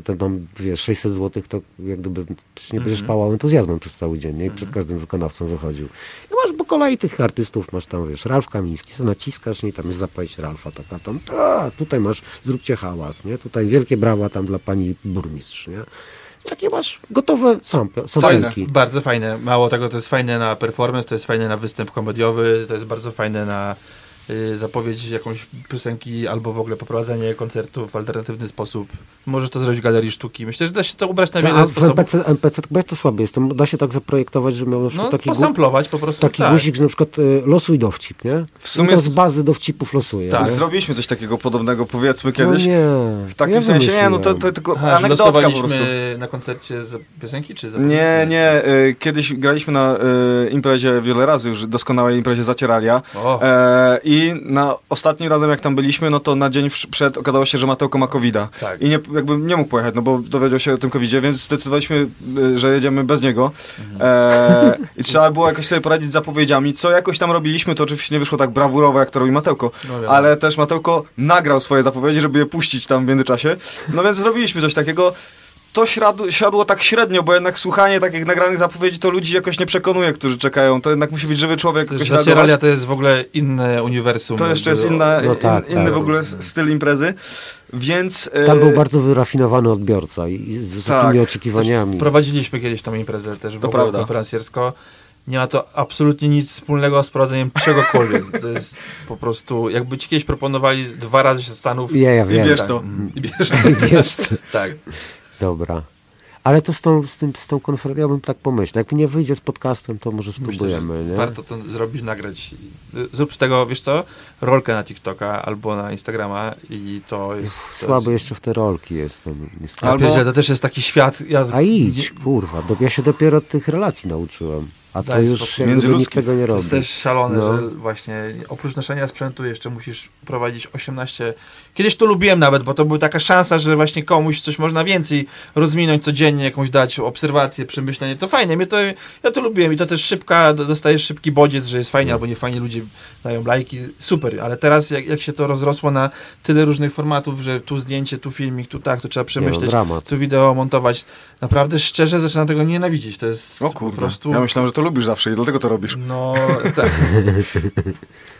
te tam, wiesz, 600 zł to jak gdyby przecież nie będziesz Mhm. pałał entuzjazmem przez cały dzień, nie? I przed każdym wykonawcą wychodził. I masz po kolei tych artystów, masz tam, wiesz, Ralf Kamiński, co naciskasz, nie? I tam jest zapowiedź Ralfa, taka tam, a, tutaj masz, zróbcie hałas, nie? Tutaj wielkie brawa tam dla pani burmistrz, nie? Takie masz gotowe sample, jest bardzo fajne. Mało tego, to jest fajne na performance, to jest fajne na występ komediowy, to jest bardzo fajne na zapowiedź jakąś piosenki albo w ogóle poprowadzenie koncertu w alternatywny sposób. Możesz to zrobić w galerii sztuki. Myślę, że da się to ubrać na wiele sposobów. NPC, NPC, bo ja to słaby jestem, da się tak zaprojektować, że miał na przykład No, taki, posamplować po prostu. taki tak. guzik, że na przykład y, losuj dowcip, nie? W sumie I to z bazy dowcipów losuje. Tak. Zrobiliśmy coś takiego podobnego, powiedzmy No kiedyś. nie. W takim ja sensie, nie, no to, wymyśliłem. to tylko Aha, anegdotka po prostu. na koncercie za piosenki, czy za Nie, nie, y, kiedyś graliśmy na y, imprezie wiele razy już, doskonałej imprezie Zacieralia O, e, i na ostatnim razem jak tam byliśmy, no to na dzień przed okazało się, że Matełko ma covid tak. i nie, jakby nie mógł pojechać, no bo dowiedział się o tym covidzie, więc zdecydowaliśmy, y, że jedziemy bez niego e, i trzeba było jakoś sobie poradzić z zapowiedziami, co jakoś tam robiliśmy, to oczywiście nie wyszło tak brawurowo, jak to robi Matełko, No ale też Matełko nagrał swoje zapowiedzi, żeby je puścić tam w międzyczasie. No więc zrobiliśmy coś takiego. To siadło tak średnio, bo jednak słuchanie takich nagranych zapowiedzi to ludzi jakoś nie przekonuje, którzy czekają. To jednak musi być żywy człowiek, Też jakoś Zacieralia to jest w ogóle inne uniwersum. To jeszcze jest inna, No in, tak, inny tak. w ogóle s- styl imprezy, więc... e, Tam był bardzo wyrafinowany odbiorca i i z wysokimi Tak. oczekiwaniami. Prowadziliśmy kiedyś tą imprezę też To prawda. konferencjersko. Nie ma to absolutnie nic wspólnego z prowadzeniem czegokolwiek. To jest po prostu, jakby ci kiedyś proponowali dwa razy się stanów Ja, ja I wiem. bierz tak, to. i bierz to. Jest. Tak. Dobra. Ale to z tą, z tym, z tą konferencją, ja bym tak pomyślał. Jak nie wyjdzie z podcastem, to może Myślę, że spróbujemy, nie? warto to zrobić, nagrać. Zrób z tego, wiesz co, rolkę na TikToka albo na Instagrama i to jest... to Słaby jest... jeszcze w te rolki jestem. niestety. Albo... Albo- to też jest taki świat... Ja... A idź, kurwa. do- Ja się dopiero od tych relacji nauczyłem. A to Daj już spokój. jakby nikt Międzyludzki. tego nie To robi. jest też szalone, No. że właśnie oprócz noszenia sprzętu jeszcze musisz prowadzić 18. Kiedyś to lubiłem nawet, bo to była taka szansa, że właśnie komuś coś można więcej rozwinąć codziennie, jakąś dać obserwację, przemyślenie. To fajnie, mnie to, ja to lubiłem i to też szybka, do- dostajesz szybki bodziec, że jest fajnie albo nie fajnie, ludzie dają lajki, super, ale teraz jak, jak się to rozrosło na tyle różnych formatów, że tu zdjęcie, tu filmik, tu tak, to trzeba Nie, no, przemyśleć, dramat. tu wideo montować. Naprawdę szczerze zaczynam tego nienawidzić. To jest O po prostu... ja myślałem, że to lubisz zawsze i dlatego to robisz. No, tak.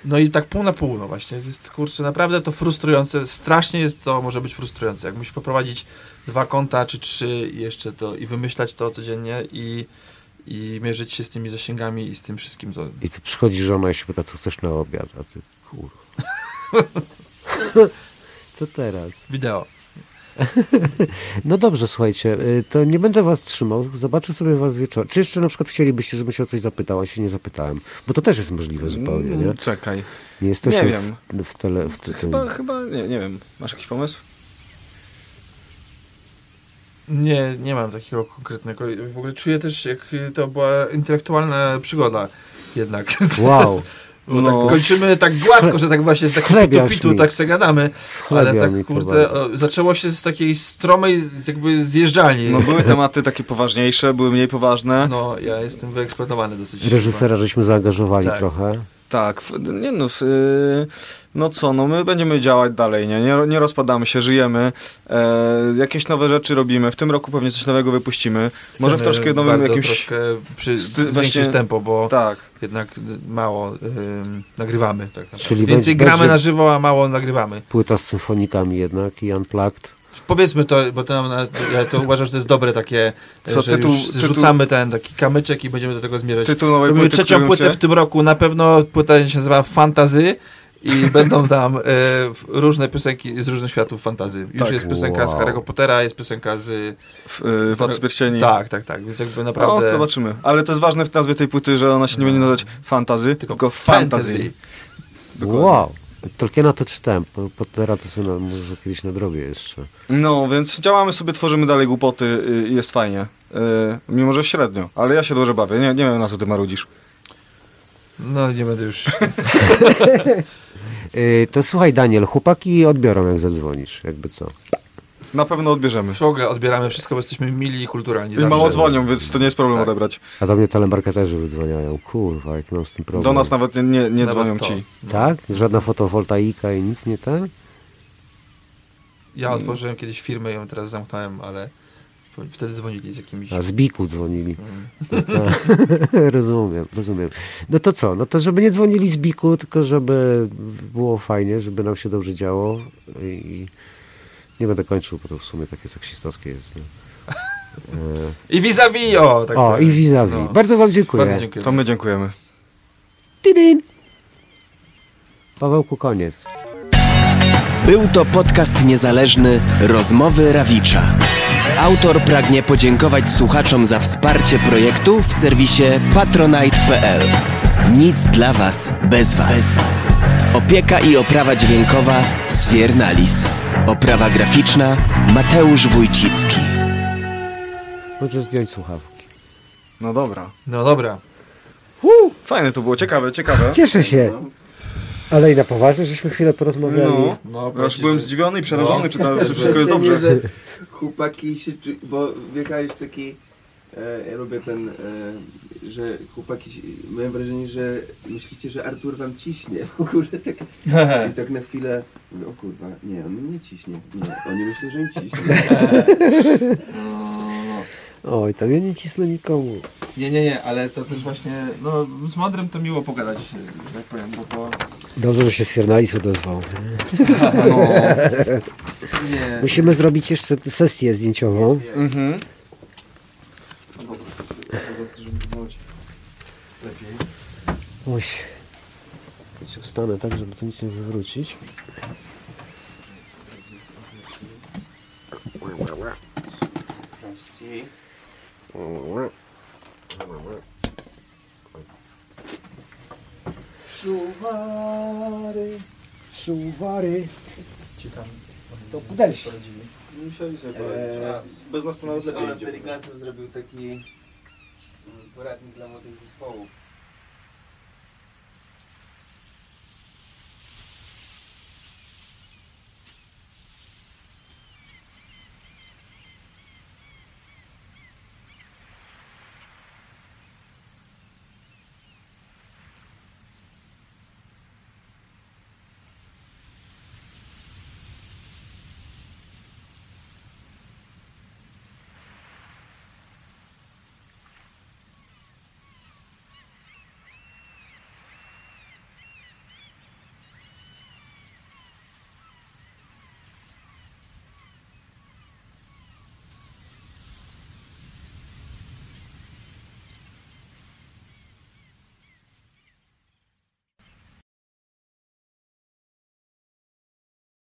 No i tak pół na pół, no właśnie. Jest, kurczę, naprawdę to frustrujące. Strasznie jest to, może być frustrujące. Jak musisz poprowadzić dwa konta czy trzy i jeszcze to i wymyślać to codziennie i, i mierzyć się z tymi zasięgami i z tym wszystkim. To... I tu przychodzi żona i się pyta, co chcesz na obiad, a ty, kurwa. Co teraz? Wideo. No dobrze, słuchajcie, y, to nie będę was trzymał, zobaczę sobie was wieczorem. Czy jeszcze na przykład chcielibyście, żebym się o coś zapytał, a się nie zapytałem? Bo to też jest możliwe zupełnie, nie? Mm, Czekaj. Nie jesteśmy Nie wiem. W, w tele... W te, Chyba, chyba, nie, nie wiem. Masz jakiś pomysł? Nie, nie mam takiego konkretnego. W ogóle czuję też, jak to była intelektualna przygoda jednak. Wow, Bo No. tak kończymy tak gładko, że tak właśnie z takiego schlebiasz pitu mi. tak se gadamy. Ale tak, kurde, o, zaczęło się z takiej stromej jakby zjeżdżalni. No były tematy takie poważniejsze, były mniej poważne. No, ja jestem wyeksplodowany dosyć. Reżysera żeśmy zaangażowali Tak. trochę. Tak, nie no, f- y, no co, no my będziemy działać dalej, nie, nie, nie rozpadamy się, żyjemy, e, jakieś nowe rzeczy robimy, w tym roku pewnie coś nowego wypuścimy, może w Chcemy troszkę nowym jakimś... troszkę przy, sty- właśnie- tempo, bo Tak, jednak mało ym, nagrywamy. Tak naprawdę. Czyli Więcej będzie- gramy będzie- na żywo, a mało nagrywamy. Płyta z symfonikami jednak i Unplugged Powiedzmy to, bo to, ja to uważam, że to jest dobre takie, Co, że tytuł- już tytuł- rzucamy ten taki kamyczek i będziemy do tego zmierzać. Tytuł nowej Robimy płyty, trzecią płytę w tym roku, na pewno płyta się nazywa Fantazy i będą tam e, różne piosenki z różnych światów fantazy. Już Tak. jest piosenka z Wow. Harry'ego Pottera, jest piosenka z... w, y, Władcy Pierścieni. Tak, tak, tak, więc jakby No, naprawdę... zobaczymy. Ale to jest ważne w nazwie tej płyty, że ona się nie będzie nazywać fantazy, tylko, fantasy. Dokładnie. Wow. Tolkiena to czytałem, po- Pottera to sobie na, może kiedyś nadrobię jeszcze. No, więc działamy sobie, tworzymy dalej głupoty y, i jest fajnie. Y, mimo, że średnio, ale ja się dobrze bawię. Nie, nie wiem, na co ty marudzisz. No nie będę już... Yy, to słuchaj Daniel, chłopaki odbiorą jak zadzwonisz, jakby co. Na pewno odbierzemy. W ogóle odbieramy wszystko, bo jesteśmy mili i kulturalni. I zawsze. mało dzwonią, więc to nie jest problem Tak. odebrać. A do mnie telemarketerzy wydzwaniają. Kurwa, jaki mam z tym problem. Do nas nawet nie, nie, dzwonią to. ci. No. Tak? Żadna fotowoltaika i nic nie ten? Ja otworzyłem kiedyś firmę i ją teraz zamknąłem, ale wtedy dzwonili z jakimiś... A z Biku dzwonili. Mm. rozumiem, rozumiem. No to co? No to żeby nie dzwonili z Biku, tylko żeby było fajnie, żeby nam się dobrze działo i nie będę kończył, bo to w sumie takie seksistowskie jest. Nie? I vis-a-vis, o! Tak o, tak. i vis-a-vis. No. Bardzo wam dziękuję. Bardzo dziękuję. To my dziękujemy. Tidin. Pawełku, koniec. Był to podcast niezależny Rozmowy Rawicza. Autor pragnie podziękować słuchaczom za wsparcie projektu w serwisie patronite.pl. Nic dla Was bez Was. Opieka i oprawa dźwiękowa Sfiernalis. Oprawa graficzna Mateusz Wójcicki. Możesz zdjąć słuchawki. No dobra. No dobra. Fajne to było, ciekawe, ciekawe. Cieszę się. Ale i na poważnie, żeśmy chwilę porozmawiali. No, No, już byłem że- zdziwiony i przerażony, No. czy to wszystko jest dobrze. że chłopaki się, bo wjechałeś taki, ja lubię ten, e, że chłopaki, miałem wrażenie, że myślicie, że Artur wam ciśnie w ogóle tak, i tak na chwilę, o kurwa, nie, on nie ciśnie, nie, oni myślą, że im ciśnie. Oj, tam ja nie cisnę nikomu. Nie, nie, nie, ale to też właśnie, no z Mądrym to miło pogadać, że tak powiem, bo to... Dobrze, że się Sfiernalis odezwał. No. Nie. Musimy zrobić jeszcze sesję zdjęciową. Mhm. Lepiej. Oj. Się Wstanę tak, żeby to nic nie wywrócić. Szuwary, szuwary. Ci tam... To podejść. Musieli sobie Eee, Bez nas to nawet lepiej idzie. Deligasem zrobił taki poradnik dla młodych zespołów.